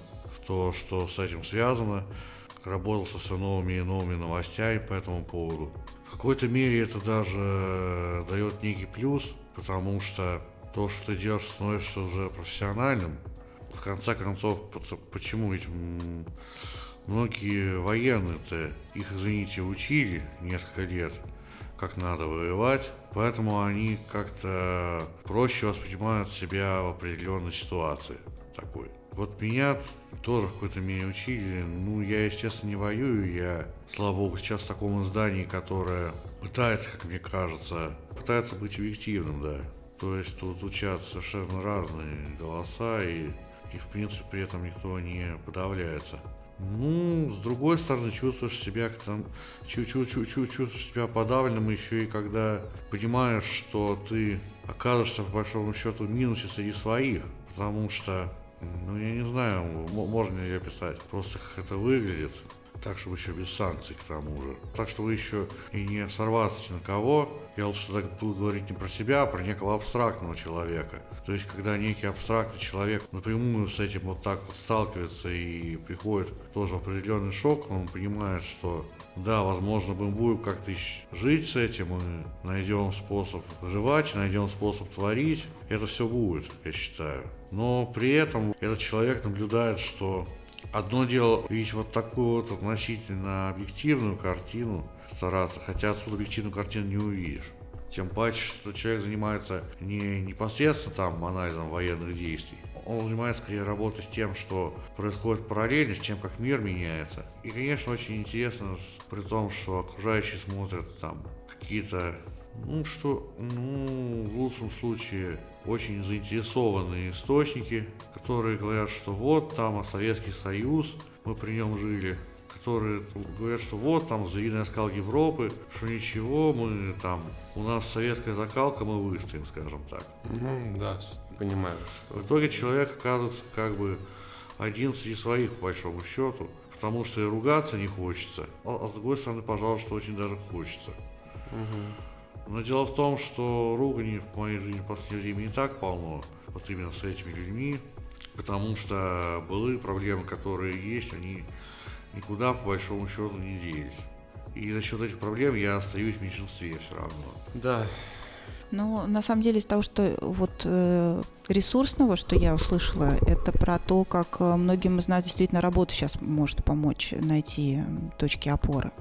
то, что с этим связано, работал со все новыми и новыми новостями по этому поводу. В какой-то мере это даже дает некий плюс, потому что то, что ты делаешь, становишься уже профессиональным. В конце концов, почему ведь многие военные-то, их, извините, учили несколько лет, как надо воевать, поэтому они как-то проще воспринимают себя в определенной ситуации такой. Вот меня тоже в какой-то мере учили. Ну, я, естественно, не воюю. Я, слава богу, сейчас в таком издании, которое пытается, как мне кажется, пытается быть объективным, да. То есть тут звучат совершенно разные голоса, и, и в принципе при этом никто не подавляется. Ну, с другой стороны, чувствуешь себя там, чувствуешь себя подавленным еще и когда понимаешь, что ты окажешься по большому счету в минусе среди своих, потому что, ну, я не знаю, можно ли описать, просто как это выглядит так, чтобы еще без санкций к тому же. Так, чтобы еще и не сорваться на кого. Я лучше так буду говорить не про себя, а про некого абстрактного человека. То есть, когда некий абстрактный человек напрямую с этим вот так вот сталкивается и приходит тоже в определенный шок, он понимает, что да, возможно, мы будем как-то жить с этим, мы найдем способ выживать, найдем способ творить. Это все будет, я считаю. Но при этом этот человек наблюдает, что Одно дело видеть вот такую вот относительно объективную картину, стараться, хотя отсюда объективную картину не увидишь. Тем паче, что человек занимается не непосредственно там анализом военных действий, он занимается скорее работой с тем, что происходит параллельно, с тем, как мир меняется. И, конечно, очень интересно, при том, что окружающие смотрят там какие-то, ну что, ну, в лучшем случае очень заинтересованные источники, которые говорят, что вот там Советский Союз, мы при нем жили, которые говорят, что вот там завидный оскал Европы, что ничего, мы там, у нас советская закалка, мы выстоим, скажем так. Ну да, понимаю. Что... В итоге человек оказывается как бы один среди своих, по большому счету, потому что и ругаться не хочется, а, а с другой стороны, пожалуйста, очень даже хочется. Угу. Но дело в том, что ругани в моей жизни в последнее время не так полно, вот именно с этими людьми, потому что былые проблемы, которые есть, они никуда по большому счету не делись. И за счет этих проблем я остаюсь в меньшинстве все равно. Да. Ну, на самом деле, из того, что вот э, ресурсного, что я услышала, это про то, как э, многим из нас действительно работа сейчас может помочь найти точки опоры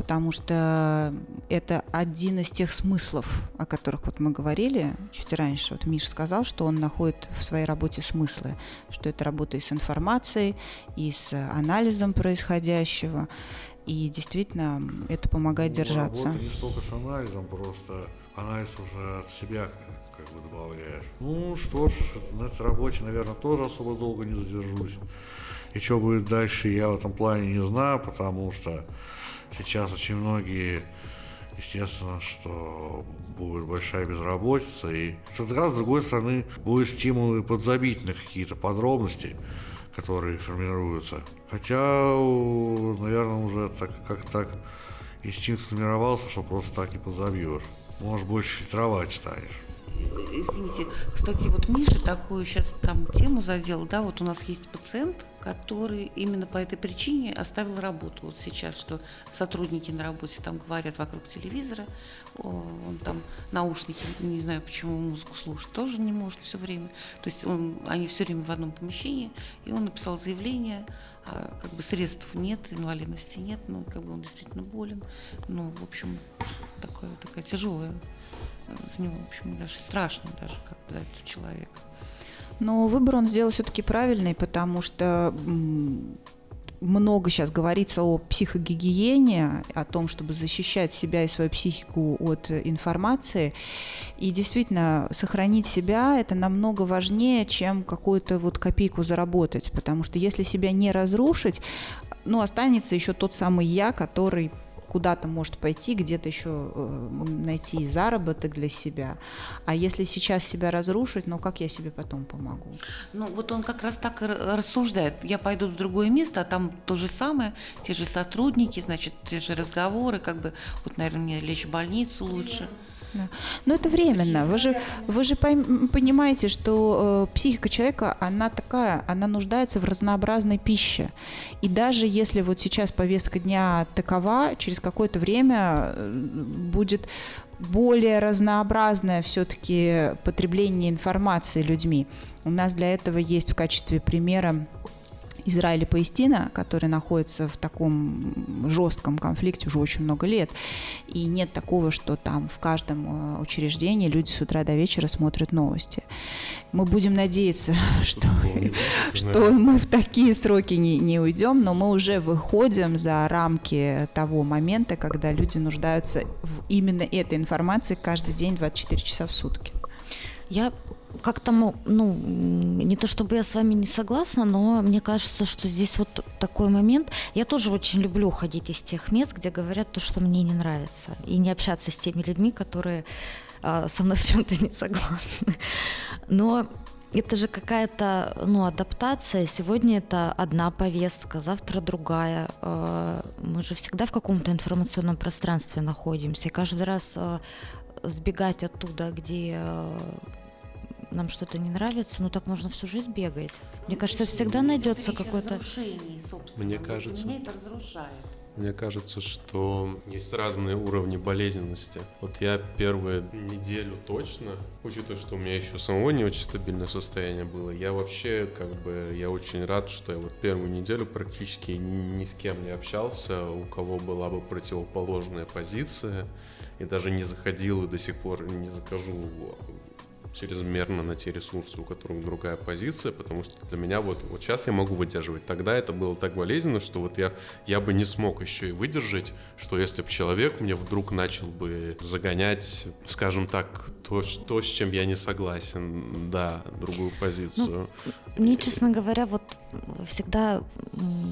потому что это один из тех смыслов, о которых вот мы говорили чуть раньше. Вот Миша сказал, что он находит в своей работе смыслы, что это работа и с информацией, и с анализом происходящего, и действительно это помогает ну, держаться. Работа не столько с анализом, просто анализ уже от себя как бы добавляешь. Ну что ж, на этой работе, наверное, тоже особо долго не задержусь. И что будет дальше, я в этом плане не знаю, потому что Сейчас очень многие, естественно, что будет большая безработица, и с другой стороны, будет стимул и подзабить на какие-то подробности, которые формируются. Хотя, наверное, уже так, как так инстинкт сформировался, что просто так не подзабьешь. Может, больше фильтровать станешь извините, кстати, вот Миша такую сейчас там тему задел, да, вот у нас есть пациент, который именно по этой причине оставил работу. Вот сейчас, что сотрудники на работе там говорят вокруг телевизора, он там наушники, не знаю, почему музыку слушать, тоже не может все время. То есть он, они все время в одном помещении, и он написал заявление, а как бы средств нет, инвалидности нет, ну, как бы он действительно болен. Ну, в общем, такое, такая тяжелая за него, в общем, даже страшно даже, как за этого человека. Но выбор он сделал все-таки правильный, потому что много сейчас говорится о психогигиене, о том, чтобы защищать себя и свою психику от информации. И действительно, сохранить себя – это намного важнее, чем какую-то вот копейку заработать. Потому что если себя не разрушить, ну, останется еще тот самый я, который куда-то может пойти, где-то еще э, найти заработок для себя. А если сейчас себя разрушить, ну как я себе потом помогу? Ну вот он как раз так рассуждает. Я пойду в другое место, а там то же самое, те же сотрудники, значит, те же разговоры, как бы, вот, наверное, мне лечь в больницу лучше. Да. Но это временно. Вы же, вы же понимаете, что э, психика человека, она такая, она нуждается в разнообразной пище. И даже если вот сейчас повестка дня такова, через какое-то время э, будет более разнообразное все-таки потребление информации людьми. У нас для этого есть в качестве примера Израиль и Палестина, которые находятся в таком жестком конфликте уже очень много лет. И нет такого, что там в каждом э, учреждении люди с утра до вечера смотрят новости. Мы будем надеяться, что, что мы в такие сроки не, не уйдем, но мы уже выходим за рамки того момента, когда люди нуждаются в именно этой информации каждый день 24 часа в сутки. Я как-то, ну, не то чтобы я с вами не согласна, но мне кажется, что здесь вот такой момент. Я тоже очень люблю ходить из тех мест, где говорят то, что мне не нравится, и не общаться с теми людьми, которые а, со мной в чем-то не согласны. Но это же какая-то ну, адаптация. Сегодня это одна повестка, завтра другая. А, мы же всегда в каком-то информационном пространстве находимся. И каждый раз а, сбегать оттуда, где нам что-то не нравится, ну так можно всю жизнь бегать. Мне кажется, всегда найдется какой-то... Мне кажется... Меня это разрушает. Мне кажется, что есть разные уровни болезненности. Вот я первую неделю точно, учитывая, что у меня еще самого не очень стабильное состояние было, я вообще как бы, я очень рад, что я вот первую неделю практически ни с кем не общался, у кого была бы противоположная позиция, и даже не заходил и до сих пор не захожу чрезмерно на те ресурсы, у которых другая позиция, потому что для меня вот, вот сейчас я могу выдерживать. Тогда это было так болезненно, что вот я, я бы не смог еще и выдержать, что если бы человек мне вдруг начал бы загонять, скажем так, то, то с чем я не согласен, да, другую позицию. Ну, мне, честно говоря, вот всегда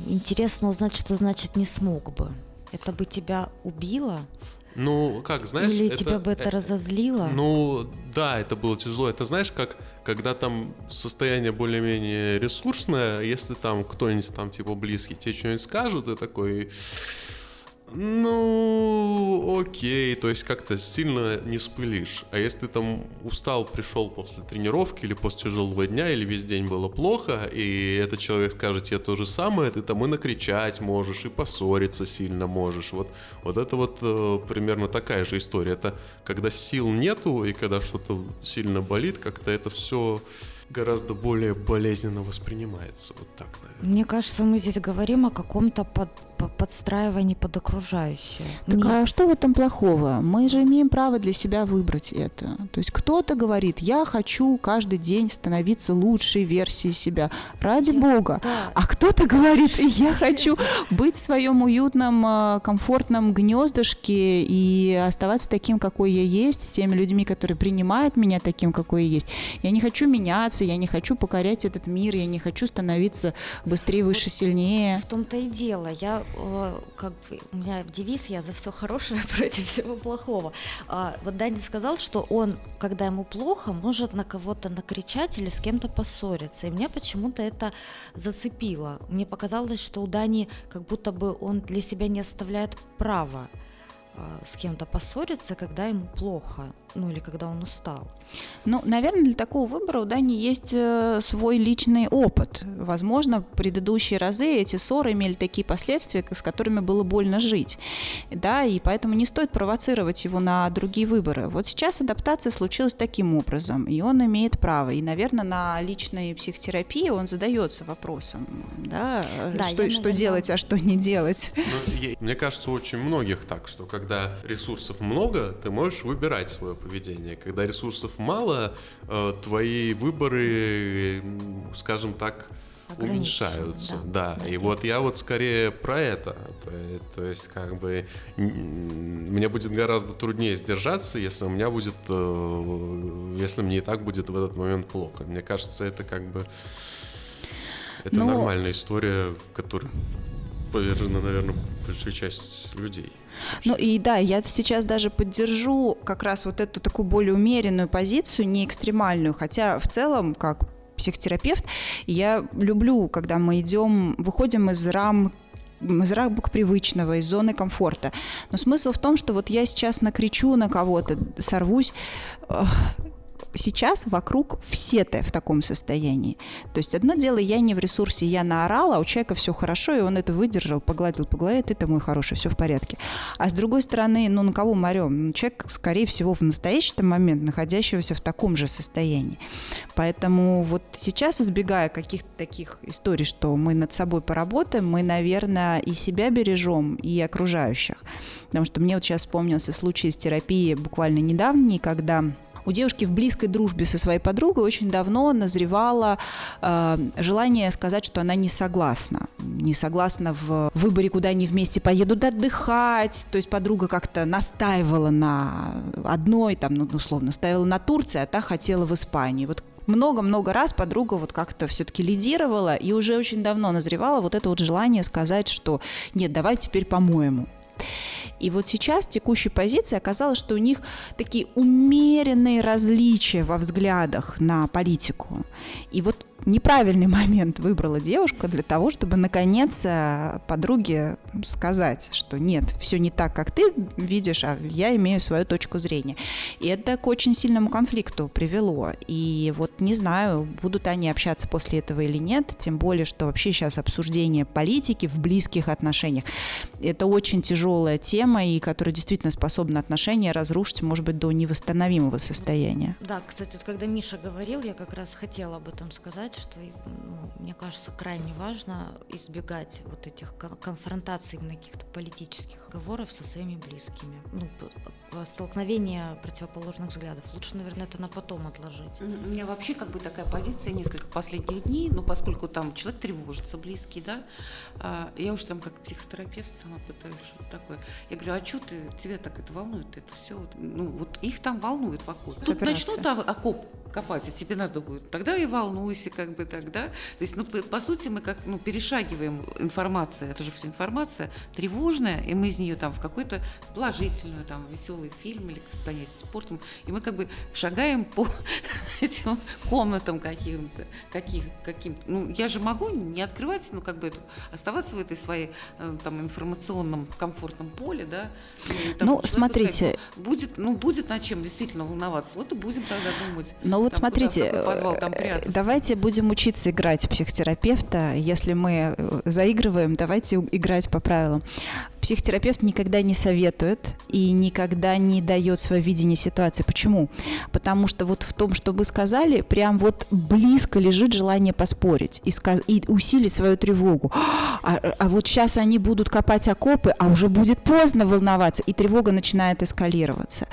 интересно узнать, что значит не смог бы. Это бы тебя убило? Ну, как, знаешь... Или это, тебя бы это э, разозлило? Ну, да, это было тяжело. Это знаешь, как, когда там состояние более-менее ресурсное, если там кто-нибудь там, типа, близкий тебе что-нибудь скажет, ты такой... Ну, окей, то есть как-то сильно не спылишь. А если ты там устал, пришел после тренировки или после тяжелого дня, или весь день было плохо, и этот человек скажет тебе то же самое, ты там и накричать можешь, и поссориться сильно можешь. Вот, вот это вот э, примерно такая же история. Это когда сил нету, и когда что-то сильно болит, как-то это все гораздо более болезненно воспринимается. Вот так, наверное. Мне кажется, мы здесь говорим о каком-то под подстраивание под окружающее. Так Мне... а что в этом плохого? Мы же имеем право для себя выбрать это. То есть кто-то говорит, я хочу каждый день становиться лучшей версией себя. Ради Нет, Бога. Да. А кто-то говорит, я хочу быть в своем уютном, а, комфортном гнездышке и оставаться таким, какой я есть, с теми людьми, которые принимают меня таким, какой я есть. Я не хочу меняться, я не хочу покорять этот мир, я не хочу становиться быстрее, выше, сильнее. В том-то и дело. Я как бы, у меня девиз «Я за все хорошее против всего плохого». А, вот Дани сказал, что он, когда ему плохо, может на кого-то накричать или с кем-то поссориться. И меня почему-то это зацепило. Мне показалось, что у Дани как будто бы он для себя не оставляет права а, с кем-то поссориться, когда ему плохо ну или когда он устал? Ну, наверное, для такого выбора у Дани есть э, свой личный опыт. Возможно, в предыдущие разы эти ссоры имели такие последствия, с которыми было больно жить. Да, и поэтому не стоит провоцировать его на другие выборы. Вот сейчас адаптация случилась таким образом, и он имеет право. И, наверное, на личной психотерапии он задается вопросом, да, да что, я, что делать, а что не делать. Ну, я, мне кажется, у очень многих так, что когда ресурсов много, ты можешь выбирать свое поведение. Когда ресурсов мало, э, твои выборы, скажем так, уменьшаются, да. да. И вот я вот скорее про это. То, то есть, как бы, мне будет гораздо труднее сдержаться, если у меня будет, э, если мне и так будет в этот момент плохо. Мне кажется, это как бы, это. Ну, нормальная история, которая повержена, наверное, большая часть людей. Ну и да, я сейчас даже поддержу как раз вот эту такую более умеренную позицию, не экстремальную, хотя в целом, как психотерапевт, я люблю, когда мы идем, выходим из рам из рамок привычного, из зоны комфорта. Но смысл в том, что вот я сейчас накричу на кого-то, сорвусь, сейчас вокруг все -то в таком состоянии. То есть одно дело, я не в ресурсе, я наорала, а у человека все хорошо, и он это выдержал, погладил по голове, ты-то мой хороший, все в порядке. А с другой стороны, ну на кого морем? Ну, человек, скорее всего, в настоящий момент находящегося в таком же состоянии. Поэтому вот сейчас, избегая каких-то таких историй, что мы над собой поработаем, мы, наверное, и себя бережем, и окружающих. Потому что мне вот сейчас вспомнился случай из терапии буквально недавний, когда у девушки в близкой дружбе со своей подругой очень давно назревало э, желание сказать, что она не согласна. Не согласна в выборе, куда они вместе поедут отдыхать. То есть подруга как-то настаивала на одной, там, ну, условно, настаивала на Турции, а та хотела в Испании. Вот много-много раз подруга вот как-то все-таки лидировала и уже очень давно назревала вот это вот желание сказать, что нет, давай теперь по-моему. И вот сейчас в текущей позиции оказалось, что у них такие умеренные различия во взглядах на политику. И вот неправильный момент выбрала девушка для того, чтобы наконец э, подруге сказать, что нет, все не так, как ты видишь, а я имею свою точку зрения. И это к очень сильному конфликту привело. И вот не знаю, будут они общаться после этого или нет, тем более, что вообще сейчас обсуждение политики в близких отношениях. Это очень тяжелая тема, и которая действительно способна отношения разрушить, может быть, до невосстановимого состояния. Да, кстати, вот когда Миша говорил, я как раз хотела об этом сказать, что, ну, мне кажется, крайне важно избегать вот этих конфронтаций, именно каких-то политических разговоров со своими близкими. Ну, столкновение противоположных взглядов. Лучше, наверное, это на потом отложить. У меня вообще как бы такая позиция несколько последних дней, ну, поскольку там человек тревожится, близкий, да, а, я уже там как психотерапевт сама пытаюсь что-то такое. Я говорю, а что ты, тебя так это волнует, это все, ну, вот их там волнует покой. Тут начнут окоп копать, и тебе надо будет. Тогда и волнуйся, как бы тогда. То есть, ну, по, по сути, мы как, ну, перешагиваем информация, это же все информация тревожная, и мы из нее там в какую-то положительную, там, веселый фильм или занятие спортом, и мы как бы шагаем по этим комнатам каким-то, каких, каким-то. Ну, я же могу не открывать, ну, как бы, оставаться в этой своей, э, там, информационном комфортном поле, да. Ну, там, ну смотрите. Сказать, будет, ну, будет над чем действительно волноваться. Вот и будем тогда думать. Ну, вот там, смотрите, куда, подвал, там э, давайте будем учиться играть психотерапевта. Если мы э, заигрываем, давайте играть по правилам. Психотерапевт никогда не советует и никогда не дает свое видение ситуации. Почему? Потому что вот в том, что вы сказали, прям вот близко лежит желание поспорить и, сказ- и усилить свою тревогу. А, а вот сейчас они будут копать окопы, а уже будет поздно волноваться, и тревога начинает эскалироваться.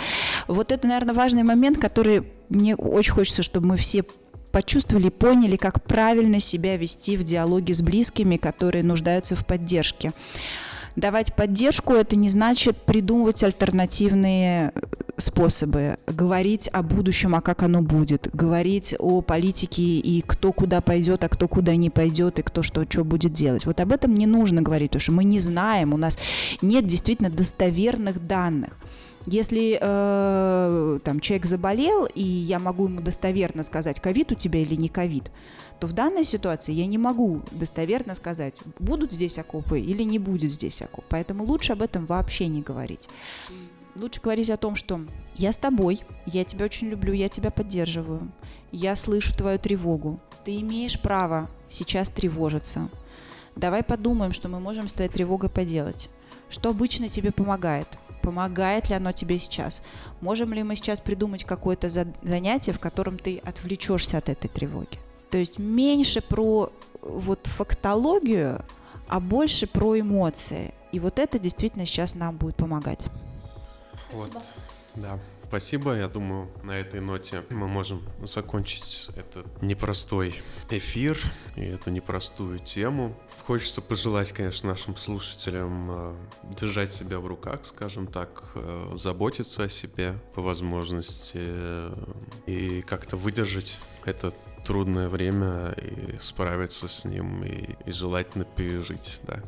Вот это, наверное, важный момент, который мне очень хочется, чтобы мы все почувствовали, поняли, как правильно себя вести в диалоге с близкими, которые нуждаются в поддержке. Давать поддержку – это не значит придумывать альтернативные способы, говорить о будущем, а как оно будет, говорить о политике и кто куда пойдет, а кто куда не пойдет, и кто что, что будет делать. Вот об этом не нужно говорить, потому что мы не знаем, у нас нет действительно достоверных данных. Если э, там человек заболел, и я могу ему достоверно сказать, ковид у тебя или не ковид, то в данной ситуации я не могу достоверно сказать, будут здесь окопы или не будет здесь окоп. Поэтому лучше об этом вообще не говорить. Лучше говорить о том, что я с тобой, я тебя очень люблю, я тебя поддерживаю, я слышу твою тревогу. Ты имеешь право сейчас тревожиться. Давай подумаем, что мы можем с твоей тревогой поделать. Что обычно тебе помогает? помогает ли оно тебе сейчас. Можем ли мы сейчас придумать какое-то занятие, в котором ты отвлечешься от этой тревоги. То есть меньше про вот фактологию, а больше про эмоции. И вот это действительно сейчас нам будет помогать. Вот, да. Спасибо. Я думаю, на этой ноте мы можем закончить этот непростой эфир и эту непростую тему. Хочется пожелать, конечно, нашим слушателям э, держать себя в руках, скажем так, э, заботиться о себе по возможности э, и как-то выдержать это трудное время и справиться с ним и, и желательно пережить, да.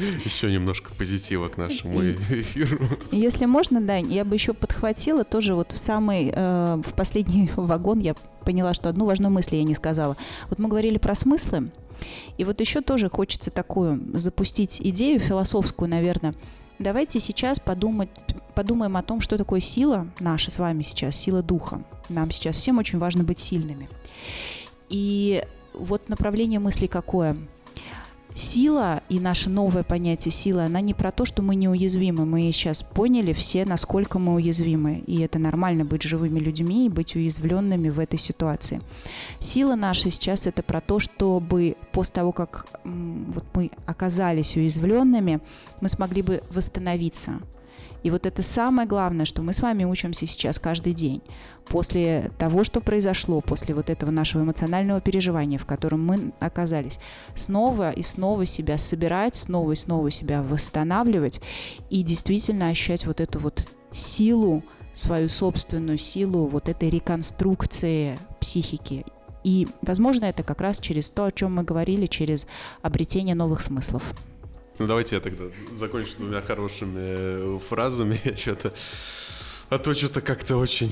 Еще немножко позитива к нашему эфиру. Если можно, да, я бы еще подхватила тоже вот в самый, э, в последний вагон я поняла, что одну важную мысль я не сказала. Вот мы говорили про смыслы, И вот еще тоже хочется такую запустить идею философскую, наверное. Давайте сейчас подумать, подумаем о том, что такое сила наша с вами сейчас, сила духа. Нам сейчас всем очень важно быть сильными. И вот направление мысли какое? Сила и наше новое понятие силы, она не про то, что мы неуязвимы. Мы сейчас поняли все, насколько мы уязвимы. И это нормально быть живыми людьми и быть уязвленными в этой ситуации. Сила наша сейчас это про то, чтобы после того, как вот мы оказались уязвленными, мы смогли бы восстановиться и вот это самое главное, что мы с вами учимся сейчас каждый день. После того, что произошло, после вот этого нашего эмоционального переживания, в котором мы оказались, снова и снова себя собирать, снова и снова себя восстанавливать и действительно ощущать вот эту вот силу, свою собственную силу вот этой реконструкции психики. И, возможно, это как раз через то, о чем мы говорили, через обретение новых смыслов. Ну, давайте я тогда закончу двумя хорошими фразами. Я что-то... А то что-то как-то очень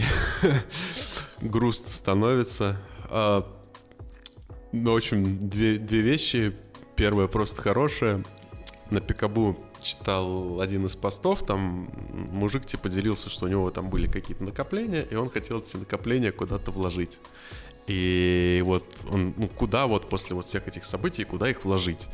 грустно становится. А, ну, в общем, две, две вещи. Первая просто хорошая. На Пикабу читал один из постов, там мужик типа делился, что у него там были какие-то накопления, и он хотел эти накопления куда-то вложить. И вот он, ну, куда вот после вот всех этих событий, куда их вложить?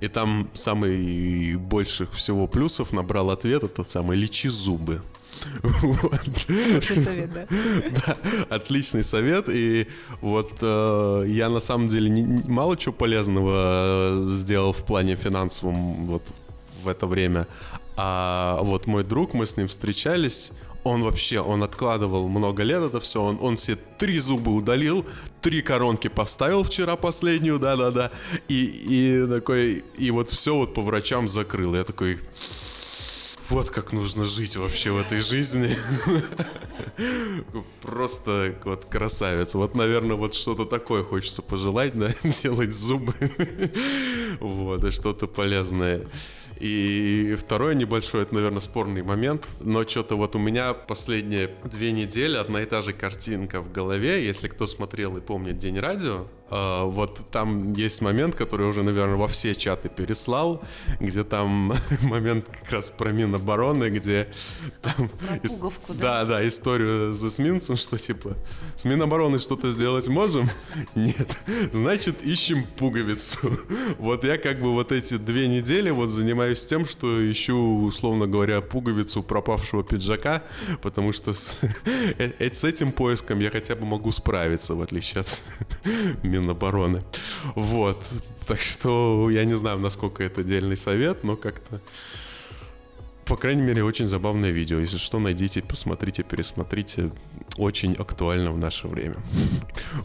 И там самый больших всего плюсов набрал ответ, это самый «лечи зубы». Хороший совет, да? Да, отличный совет. И вот э, я на самом деле не, мало чего полезного э, сделал в плане финансовом вот в это время. А вот мой друг, мы с ним встречались, он вообще, он откладывал много лет это все, он, он все три зуба удалил, три коронки поставил вчера последнюю, да-да-да, и, и такой, и вот все вот по врачам закрыл. Я такой, вот как нужно жить вообще в этой жизни. Просто вот красавец. Вот, наверное, вот что-то такое хочется пожелать, да, делать зубы. Вот, и что-то полезное. И второе небольшое, это, наверное, спорный момент, но что-то вот у меня последние две недели одна и та же картинка в голове, если кто смотрел и помнит День радио, вот там есть момент, который уже, наверное, во все чаты переслал, где там момент как раз про Минобороны, где там... Про пуговку, да? Да, да, историю с эсминцем, что типа с Минобороны что-то сделать можем? Нет. Значит, ищем пуговицу. Вот я как бы вот эти две недели вот занимаюсь тем, что ищу, условно говоря, пуговицу пропавшего пиджака, потому что с, э, с этим поиском я хотя бы могу справиться, в отличие от Минобороны. Вот. Так что я не знаю, насколько это отдельный совет, но как-то... По крайней мере, очень забавное видео. Если что, найдите, посмотрите, пересмотрите. Очень актуально в наше время.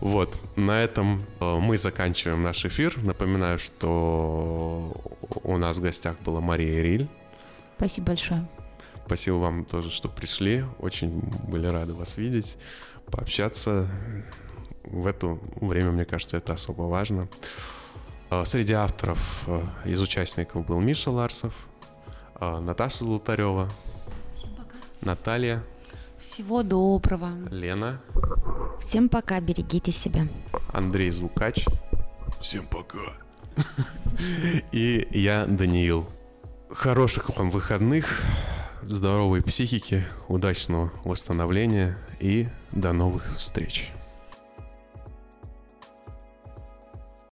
Вот. На этом э, мы заканчиваем наш эфир. Напоминаю, что у нас в гостях была Мария Риль. Спасибо большое. Спасибо вам тоже, что пришли. Очень были рады вас видеть, пообщаться в это время, мне кажется, это особо важно. А, среди авторов а, из участников был Миша Ларсов, а, Наташа Золотарева, Наталья. Всего доброго. Лена. Всем пока, берегите себя. Андрей Звукач. Всем пока. И я, Даниил. Хороших вам выходных, здоровой психики, удачного восстановления и до новых встреч.